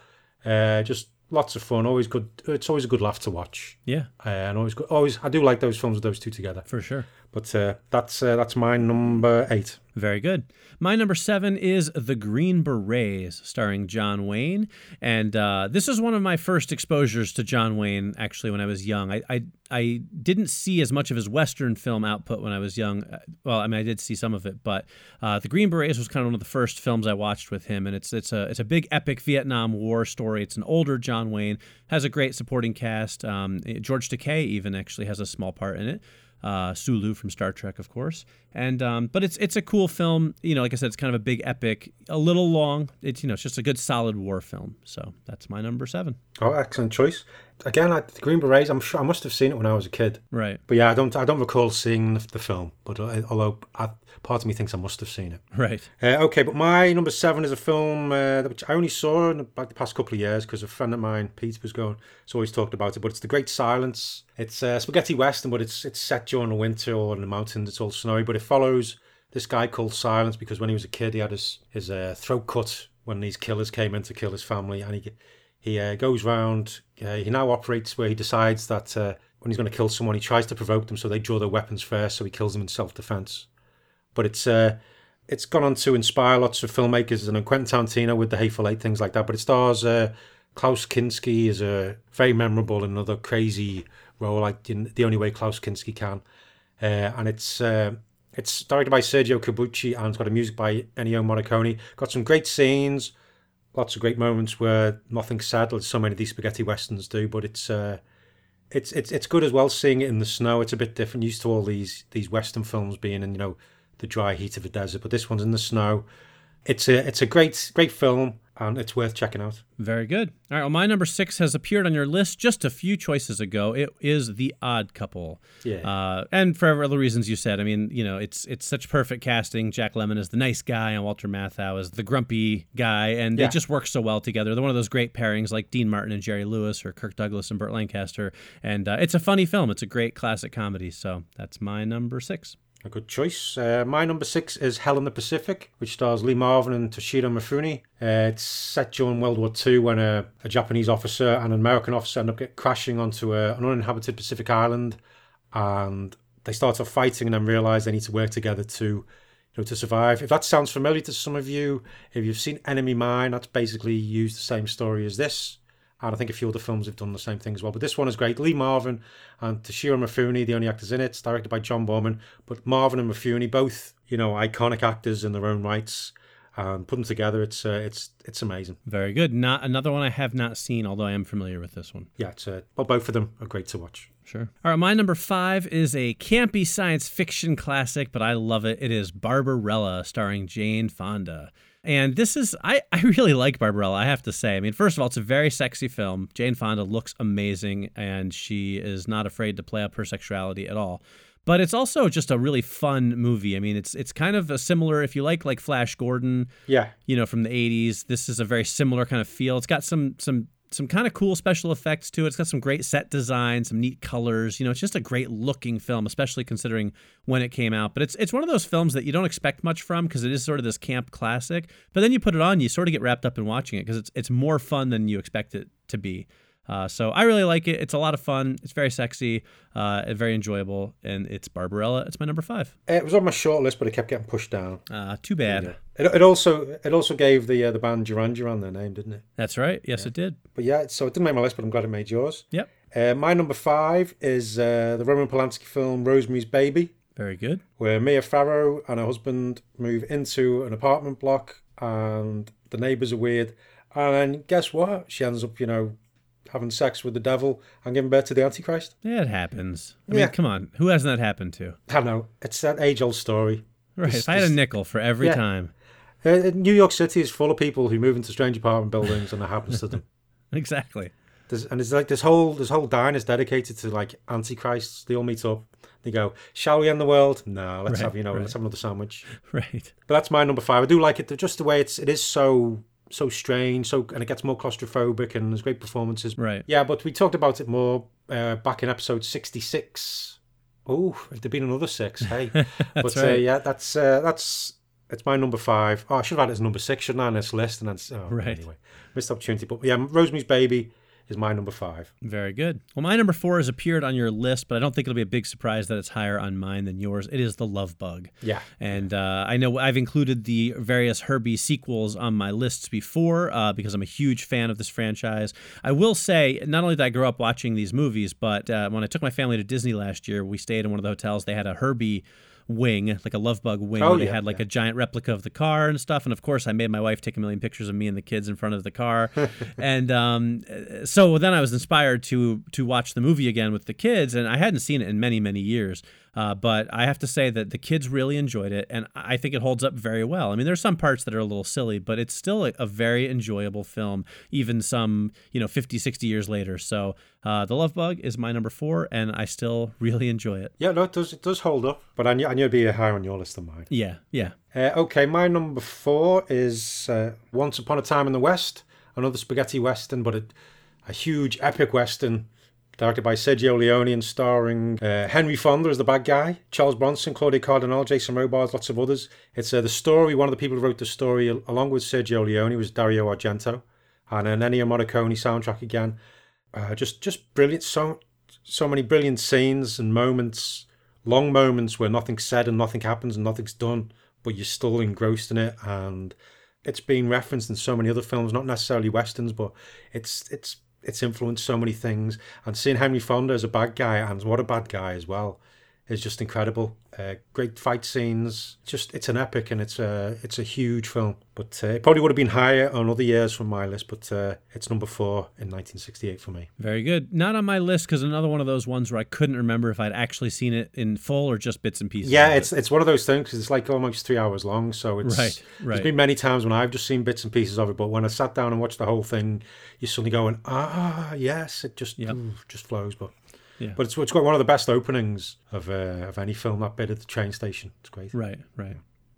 Uh, just lots of fun. Always good. It's always a good laugh to watch. Yeah. Uh, and always good. Always, I do like those films with those two together. For sure. But uh, that's uh, that's my number eight. Very good. My number seven is The Green Berets, starring John Wayne. And uh, this is one of my first exposures to John Wayne, actually, when I was young. I, I, I didn't see as much of his Western film output when I was young. Uh, Well, I mean, I did see some of it, but uh, The Green Berets was kind of one of the first films I watched with him. And it's, it's, a, it's a big, epic Vietnam War story. It's an older John Wayne, has a great supporting cast. Um, George Takei even actually has a small part in it uh, Sulu from Star Trek, of course. And um, but it's it's a cool film. You know, like I said, it's kind of a big epic, a little long. It's you know, it's just a good solid war film. So that's my number seven. Oh, excellent choice. Again, I, the Green Berets. I'm sure I must have seen it when I was a kid. Right, But yeah, I don't. I don't recall seeing the, the film. But uh, although I, part of me thinks I must have seen it. right, Uh, okay, but my number seven is a film uh, which I only saw in like the past couple of years because a friend of mine, Pete, was going. Has always talked about it. But it's The Great Silence. It's uh, spaghetti western, but it's it's set during the winter or in the mountains. It's all snowy, but it follows this guy called Silence because when he was a kid, he had his his uh, throat cut when these killers came in to kill his family, and he he uh, goes round. Uh, he now operates where he decides that uh, when he's going to kill someone, he tries to provoke them, so they draw their weapons first, so he kills them in self defense. But it's uh, it's gone on to inspire lots of filmmakers and Quentin Tarantino with the Hateful Eight, things like that. But it stars uh, Klaus Kinski is a very memorable and another crazy role, like the only way Klaus Kinski can. Uh, and it's it's directed by Sergio Corbucci and it's got a music by Ennio Morricone. Got some great scenes, lots of great moments where nothing's as so many of these spaghetti westerns do. But it's uh, it's it's it's good as well seeing it in the snow. It's a bit different, used to all these these western films being in you know the dry heat of the desert, but this one's in the snow. It's a it's a great great film and it's worth checking out. very good. All right, well, my number six has appeared on your list just a few choices ago. It is The Odd Couple. Yeah. Uh, and for all the reasons you said, I mean, you know, it's it's such perfect casting. Jack Lemmon is the nice guy, and Walter Matthau is the grumpy guy, and Yeah. they just work so well together. They're one of those great pairings, like Dean Martin and Jerry Lewis, or Kirk Douglas and Burt Lancaster. And uh, it's a funny film. It's a great classic comedy. So that's my number six. A good choice. Uh, my number six is Hell in the Pacific, which stars Lee Marvin and Toshiro Mifune. Uh, it's set during World War II when a, a Japanese officer and an American officer end up get crashing onto a, an uninhabited Pacific island, and they start off fighting and then realize they need to work together to, know, to survive. If that sounds familiar to some of you, if you've seen Enemy Mine, that's basically used the same story as this, And I think a few other films have done the same thing as well. But this one is great. Lee Marvin and Toshiro Mifune, the only actors in it. It's directed by John Boorman. But Marvin and Mifune, both, you know, iconic actors in their own rights. And put them together, it's uh, it's it's amazing. Very good. Not another one I have not seen, although I am familiar with this one. Yeah, it's uh, well, both of them are great to watch. Sure. All right, my number five is a campy science fiction classic, but I love it. It is Barbarella, starring Jane Fonda. And this is, I, I really like Barbarella, I have to say. I mean, first of all, it's a very sexy film. Jane Fonda looks amazing, and she is not afraid to play up her sexuality at all. But it's also just a really fun movie. I mean, it's it's kind of a similar if you like like Flash Gordon, Yeah, you know, from the 80s. This is a very similar kind of feel. It's got some some some kind of cool special effects to it. It's got some great set design, some neat colors. You know, it's just a great looking film, especially considering when it came out. But it's it's one of those films that you don't expect much from because it is sort of this camp classic. But then you put it on, you sort of get wrapped up in watching it because it's it's more fun than you expect it to be. Uh, so I really like it. It's a lot of fun. It's very sexy, uh, very enjoyable, and it's Barbarella. It's my number five. it was on my short list, but it kept getting pushed down. Uh, too bad. It, it also it also gave the uh, the band Duran Duran their name, didn't it? That's right. Yes, it did. But yeah, so it didn't make my list, but I'm glad it made yours. Yep. Uh, my number five is uh, the Roman Polanski film Rosemary's Baby, Very good. where Mia Farrow and her husband move into an apartment block, and the neighbours are weird. And guess what? She ends up, you know, having sex with the devil and giving birth to the Antichrist. Yeah, it happens. I Yeah. mean, come on. Who hasn't that happened to? I don't know. It's that age-old story. Right. If I had a nickel for every Yeah. time. Uh, New York City is full of people who move into strange apartment buildings, and it happens to them. Exactly. There's, and it's like this whole this whole dine is dedicated to like antichrists. They all meet up. They go, "Shall we end the world? No, let's Right, have you know, right. let's have another sandwich." Right. But that's my number five. I do like it. Just the way it's it is so so strange. So and it gets more claustrophobic and there's great performances. Right. Yeah, but we talked about it more uh, back in episode sixty six. Oh, if there'd been another six, hey. but uh, yeah, that's uh, that's it's my number five. Oh, I should have had it as number six, shouldn't I, on this list? And then oh, Right. anyway, missed opportunity. But yeah, Rosemary's Baby is my number five. Very good. Well, my number four has appeared on your list, but I don't think it'll be a big surprise that it's higher on mine than yours. It is The Love Bug. Yeah. And uh, I know I've included the various Herbie sequels on my lists before uh, because I'm a huge fan of this franchise. I will say, not only did I grow up watching these movies, but uh, when I took my family to Disney last year, we stayed in one of the hotels. They had a Herbie wing, like a love bug wing, Oh, where they yeah, had like yeah. a giant replica of the car and stuff. And of course, I made my wife take a million pictures of me and the kids in front of the car. and um, so then I was inspired to to watch the movie again with the kids, and I hadn't seen it in many many years. Uh, but I have to say that the kids really enjoyed it, and I think it holds up very well. I mean, there's some parts that are a little silly, but it's still a, a very enjoyable film, even some, you know, 50, 60 years later. So uh, The Love Bug is my number four, and I still really enjoy it. Yeah, no, it does it does hold up. But I knew, I knew it'd be higher on your list than mine. Yeah, yeah. Uh, okay, my number four is uh, Once Upon a Time in the West, another spaghetti western, but a, a huge epic western directed by Sergio Leone and starring uh, Henry Fonda as the bad guy, Charles Bronson, Claudia Cardinale, Jason Robards, lots of others. It's uh, the story, one of the people who wrote the story along with Sergio Leone was Dario Argento, and an Ennio Morricone soundtrack again. Uh, just just brilliant, so so many brilliant scenes and moments, long moments where nothing's said and nothing happens and nothing's done, but you're still engrossed in it and it's been referenced in so many other films, not necessarily westerns, but it's it's it's influenced so many things. And seeing Henry Fonda as a bad guy and what a bad guy as well is just incredible. Uh, great fight scenes. Just it's an epic and it's a it's a huge film. But uh, it probably would have been higher on other years from my list, but uh, it's number four in 1968 for me. Very good. Not on my list because another one of those ones where I couldn't remember if I'd actually seen it in full or just bits and pieces. Yeah, of it. it's it's one of those things 'cause it's like almost three hours long. So it's Right, right. there's been many times when I've just seen bits and pieces of it, but when I sat down and watched the whole thing, you're suddenly going, ah, yes, it just Yep. ooh, just flows. But Yeah. but it's it's got one of the best openings of uh, of any film. That bit at the train station, it's great. Right, right.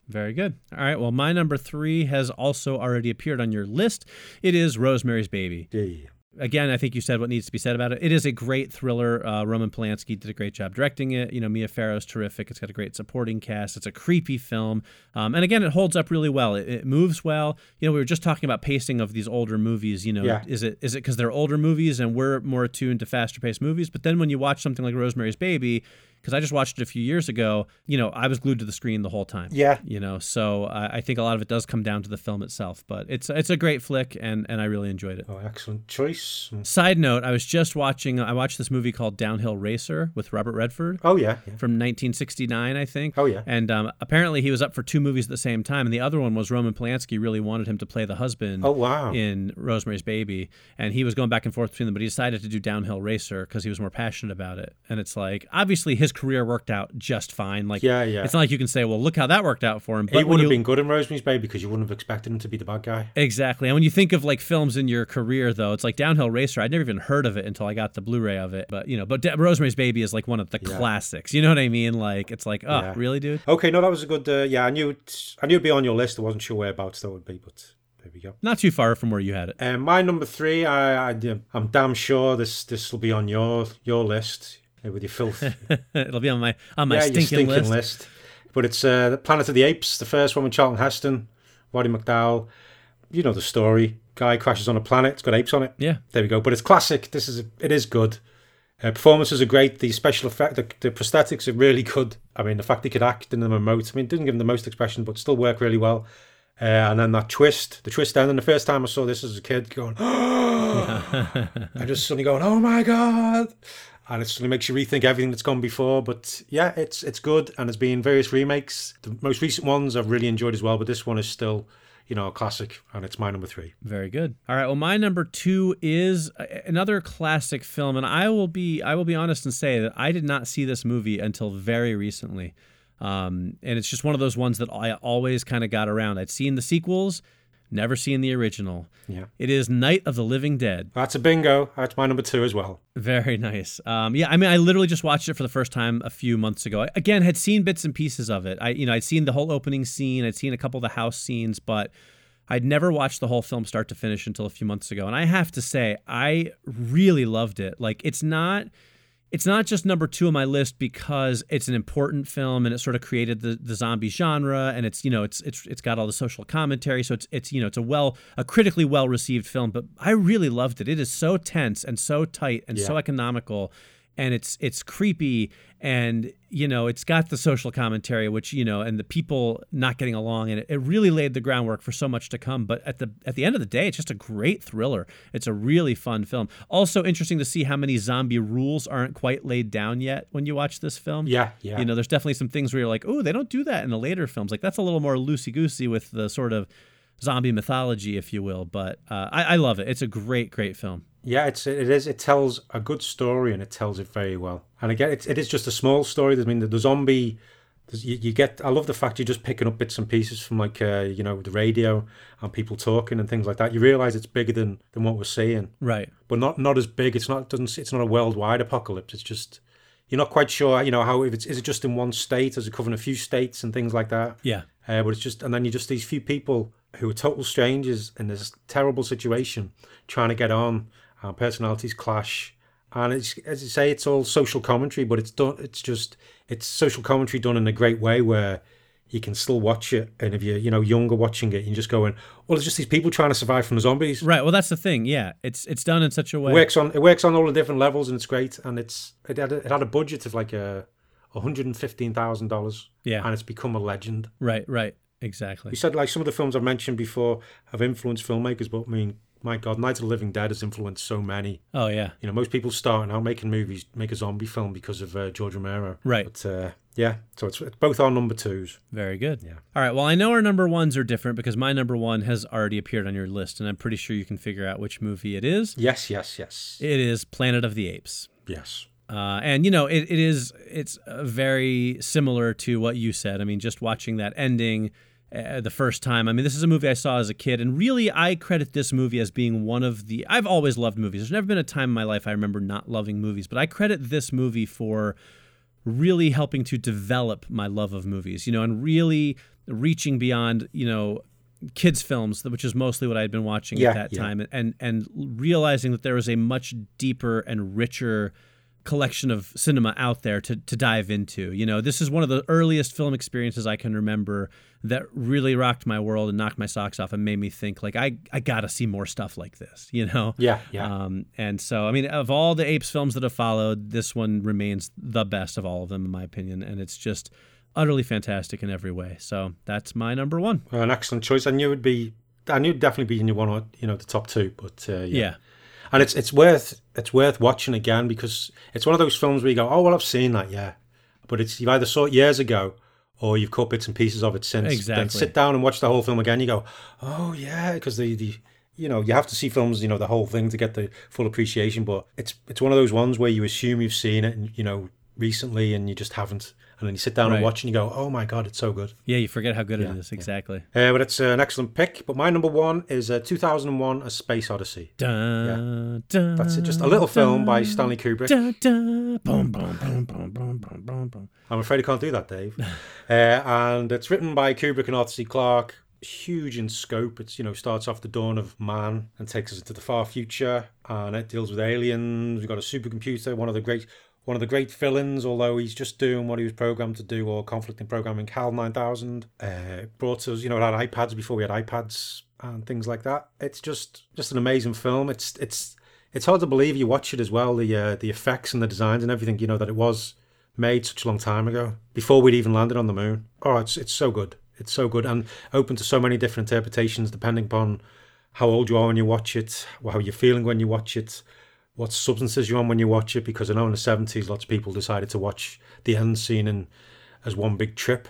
Very good. All right. Well, my number three has also already appeared on your list. It is Rosemary's Baby. Yeah. Again, I think you said what needs to be said about it. It is a great thriller. Uh, Roman Polanski did a great job directing it. You know, Mia Farrow's terrific. It's got a great supporting cast. It's a creepy film, um, and again, it holds up really well. It, it moves well. You know, we were just talking about pacing of these older movies. You know, Yeah. is it is it because they're older movies and we're more attuned to faster paced movies? But then when you watch something like Rosemary's Baby, because I just watched it a few years ago. You know, I was glued to the screen the whole time. Yeah. You know, so I, I think a lot of it does come down to the film itself, but it's it's a great flick, and and I really enjoyed it. Oh, excellent choice. Side note: I was just watching. I watched this movie called Downhill Racer with Robert Redford Oh yeah, yeah. from 1969, I think. Oh, yeah. And um, apparently he was up for two movies at the same time, and the other one was Roman Polanski really wanted him to play the husband. Oh, wow. In Rosemary's Baby, and he was going back and forth between them, but he decided to do Downhill Racer because he was more passionate about it. And it's like obviously his career worked out just fine. Like Yeah, yeah. It's not like you can say, well, look how that worked out for him. But He would have you- been good in Rosemary's Baby because you wouldn't have expected him to be the bad guy. Exactly. And when you think of like films in your career, though, it's like Downhill Racer. I'd never even heard of it until I got the Blu-ray of it. But you know, but Da- Rosemary's Baby is like one of the classics. You know what I mean? Like it's like, oh, Yeah. really, dude? Okay, no, that was a good. Uh, yeah, I knew it, I knew it'd be on your list. I wasn't sure whereabouts that would be, but there we go. Not too far from where you had it. Um, my number three, I, I I'm damn sure this this will be on your your list with your filth. It'll be on my on my yeah, stinking, stinking list. list. But it's uh, the Planet of the Apes, the first one with Charlton Heston, Roddy McDowall. You know the story. Guy crashes on a planet. It's got apes on it. Yeah. There we go. But it's classic. This is it is good. Uh, performances are great. The special effect, the, the prosthetics are really good. I mean, the fact he could act in the remote. I mean, didn't give him the most expression, but still work really well. Uh, and then that twist, the twist end. And the first time I saw this as a kid, going, I just suddenly going, oh my god, and it suddenly makes you rethink everything that's gone before. But yeah, it's it's good, and there's been various remakes. The most recent ones I've really enjoyed as well, but this one is still, you know, a classic, and it's my number three. Very good. All right. Well, my number two is another classic film, and I will be I will be honest and say that I did not see this movie until very recently, um, and it's just one of those ones that I always kind of got around. I'd seen the sequels, never seen the original. Yeah. It is Night of the Living Dead. That's a bingo. That's my number two as well. Very nice. Um, yeah, I mean, I literally just watched it for the first time a few months ago. I, again, had seen bits and pieces of it. I, you know, I'd seen the whole opening scene. I'd seen a couple of the house scenes, but I'd never watched the whole film start to finish until a few months ago. And I have to say, I really loved it. Like, it's not. It's not just number two on my list because it's an important film and it sort of created the, the zombie genre and it's you know it's it's it's got all the social commentary. So it's it's you know it's a well a critically well received film but I really loved it. It is so tense and so tight and so economical and it's it's creepy and you know it's got the social commentary which you know and the people not getting along and it, it really laid the groundwork for so much to come. But at the at the end of the day it's just a great thriller. It's a really fun film. Also interesting to see how many zombie rules aren't quite laid down yet when you watch this film. Yeah, yeah. you know there's definitely some things where you're like oh they don't do that in the later films. Like that's a little more loosey goosey with the sort of zombie mythology if you will. But uh, I, I love it. It's a great great film Yeah, it's it is. It tells a good story and it tells it very well. And again, it's, it is just a small story. I mean, the, the zombie. You, you get. I love the fact you're just picking up bits and pieces from like uh, you know the radio and people talking and things like that. You realize it's bigger than than what we're seeing, right but not not as big. It's not doesn't. It's not a worldwide apocalypse. It's just you're not quite sure. You know how if it's is it just in one state? Is it covering a few states and things like that? yeah Uh, but it's just, and then you're just these few people who are total strangers in this terrible situation, trying to get on. Our personalities clash, and it's as you say, it's all social commentary, but it's done. It's just it's social commentary done in a great way where you can still watch it, and if you're you know younger watching it, you're just going, well, it's just these people trying to survive from the zombies. Right. Well, that's the thing. Yeah, it's it's done in such a way. It works on it works on all the different levels, and it's great. And it's it had a, it had a budget of like a. hundred and fifteen thousand dollars, Yeah. and it's become a legend. Right. Right. Exactly. You said like some of the films I've mentioned before have influenced filmmakers, but I mean, my God, Night of the Living Dead has influenced so many. Oh yeah. You know, most people starting out making movies make a zombie film because of uh, George Romero. Right. But uh, yeah, so it's, it's both our number twos. Very good. Yeah. All right. Well, I know our number ones are different because my number one has already appeared on your list, and I'm pretty sure you can figure out which movie it is. Yes, yes, yes, It is Planet of the Apes. yes. Uh, and you know it, it is it's uh, very similar to what you said i mean just watching that ending uh, the first time i mean this is a movie i saw as a kid and really i credit this movie as being one of the i've always loved movies there's never been a time in my life i remember not loving movies but i credit this movie for really helping to develop my love of movies you know and really reaching beyond you know kids films which is mostly what i had been watching Yeah, at that yeah. time and and realizing that there was a much deeper and richer collection of cinema out there to to dive into. You know, this is one of the earliest film experiences I can remember that really rocked my world and knocked my socks off and made me think like I I got to see more stuff like this, you know. Yeah, yeah. Um and so I mean of all the Apes films that have followed, this one remains the best of all of them in my opinion and it's just utterly fantastic in every way. So that's my number 1. Well, an excellent choice. I knew it would be. I knew it'd definitely be in your one or you know the top two, but uh, yeah. Yeah. And it's it's worth it's worth watching again because it's one of those films where you go, oh well, I've seen that, yeah, but it's you've either saw it years ago or you've caught bits and pieces of it since. Then Exactly. sit down and watch the whole film again. You go, oh yeah, because the the you know you have to see films, you know, the whole thing to get the full appreciation. But it's it's one of those ones where you assume you've seen it, and you know, recently, and you just haven't and then you sit down right. and watch and you go, oh my god, it's so good. Yeah, you forget how good yeah, it is. Exactly. Yeah. Uh, but it's an excellent pick. But my number one is uh, 2001: A Space Odyssey. Dun, yeah. Dun, That's it. Just a little dun, film by Stanley Kubrick. Boom, boom, boom, I'm afraid I can't do that, Dave. Uh, and it's written by Kubrick and Arthur C. Clarke huge in scope. It's you know starts off the dawn of man and takes us into the far future, and it deals with aliens. We've got a supercomputer, one of the great one of the great villains, although he's just doing what he was programmed to do, or conflict in programming. HAL 9000 uh, brought us, you know, it had iPads before we had iPads and things like that. It's just just an amazing film. It's it's it's hard to believe you watch it as well. The uh, the effects and the designs and everything. You know that it was made such a long time ago before we'd even landed on the moon. Oh, it's it's so good. It's so good and open to so many different interpretations depending upon how old you are when you watch it, how you're feeling when you watch it, what substances you're on when you watch it. Because I know in the seventies, lots of people decided to watch the end scene in, as one big trip.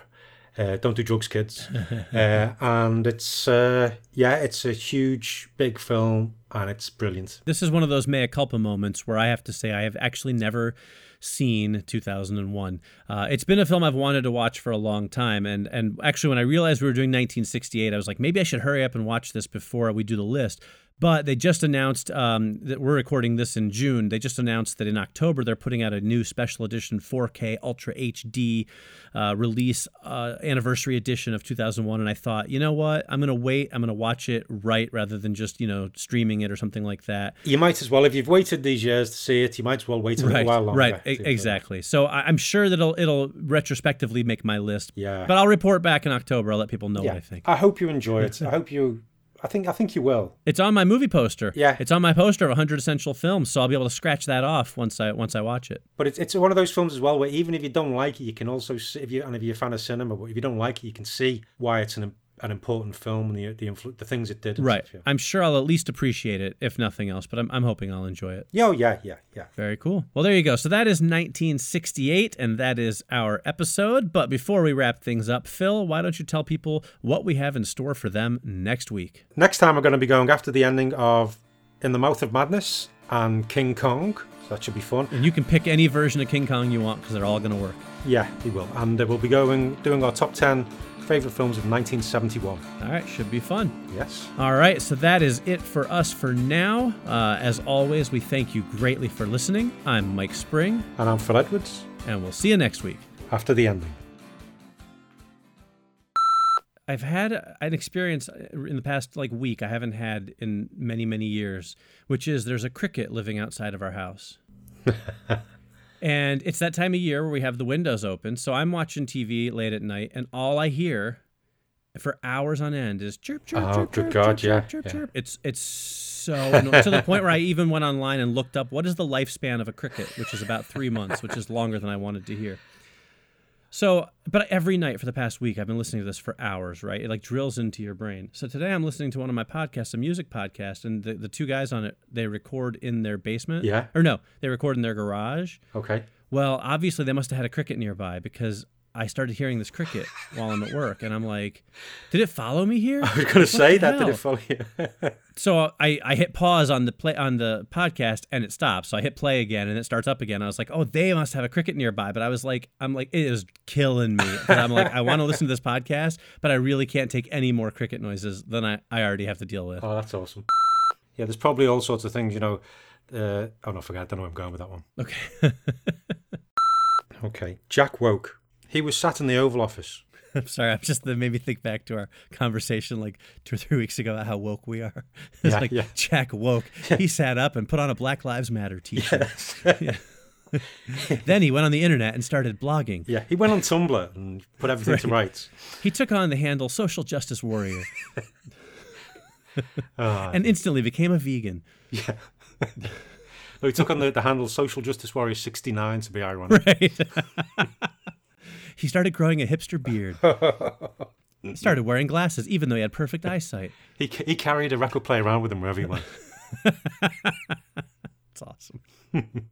Uh, don't do drugs, kids. uh, and it's uh, yeah, it's a huge, big film, and it's brilliant. This is one of those mea culpa moments where I have to say I have actually never seen 2001. Uh, it's been a film I've wanted to watch for a long time, and and actually when I realized we were doing 1968, I was like, maybe I should hurry up and watch this before we do the list. But they just announced um, that we're recording this in June. They just announced that in October they're putting out a new special edition 4K Ultra HD uh, release uh, anniversary edition of 2001. And I thought, you know what? I'm going to wait. I'm going to watch it right rather than just, you know, streaming it or something like that. You might as well, if you've waited these years to see it, you might as well wait a little Right, while longer. right, e- exactly. So I- I'm sure that it'll it'll retrospectively make my list. Yeah. But I'll report back in October. I'll let people know Yeah. what I think. I hope you enjoy it. I hope you. I think. I think you will. It's on my movie poster. Yeah. It's on my poster of 100 essential films, so I'll be able to scratch that off once I once I watch it. But it's it's one of those films as well where even if you don't like it, you can also see if you and if you're a fan of cinema, but if you don't like it, you can see why it's an an important film and the the influ- the things it did. Right. stuff, yeah. I'm sure I'll at least appreciate it, if nothing else. But I'm I'm hoping I'll enjoy it. Yeah, oh, yeah, yeah, yeah. Very cool. Well, there you go. So that is 1968, and that is our episode. But before we wrap things up, Phil, why don't you tell people what we have in store for them next week? Next time we're going to be going after the ending of In the Mouth of Madness and King Kong. So that should be fun. And you can pick any version of King Kong you want because they're all going to work. Yeah, we will. And uh, we'll be going doing our top ten favorite films of 1971. All right, should be fun. Yes. All right, so that is it for us for now. Uh, as always, we thank you greatly for listening. I'm Mike Spring, And I'm Phil Edwards. and we'll see you next week. After the ending. I've had an experience in the past like week I haven't had in many many years, which is there's a cricket living outside of our house. and it's that time of year where we have the windows open, so I'm watching TV late at night and all I hear for hours on end is chirp chirp Oh, chirp good chirp God, chirp, yeah, chirp, chirp, yeah. chirp. It's it's so annoying to the point where I even went online and looked up what is the lifespan of a cricket, which is about 3 months, which is longer than I wanted to hear. So, but every night for the past week, I've been listening to this for hours, right? It like drills into your brain. So today I'm listening to one of my podcasts, a music podcast, and the, the two guys on it, they record in their basement. Yeah. Or no, they record in their garage. Okay. Well, obviously they must have had a cricket nearby because I started hearing this cricket while I'm at work, and I'm like, did it follow me here? I was going to say that. Did it follow you? So I, I hit pause on the play on the podcast and it stops. So I hit play again and it starts up again. I was like, oh, they must have a cricket nearby. But I was like, I'm like, it is killing me. I'm like, I want to listen to this podcast, but I really can't take any more cricket noises than I, I already have to deal with. oh, that's awesome. Yeah, there's probably all sorts of things, you know. Uh, oh, no, forget. I don't know where I'm going with that one. Okay. Okay. Jack woke. He was sat in the Oval Office. I'm sorry. I'm just that made me think back to our conversation like two or three weeks ago about how woke we are. It's Yeah, like yeah. Jack woke. He sat up and put on a Black Lives Matter t-shirt. Yeah. then he went on the internet and started blogging. Yeah, he went on Tumblr and put everything to rights. He took on the handle Social Justice Warrior Ah. and instantly became a vegan. Yeah. no, he took on the, the handle Social Justice Warrior 69 to be ironic. Right. He started growing a hipster beard. He started wearing glasses, even though he had perfect eyesight. He, he carried a record player around with him wherever he went. It's awesome.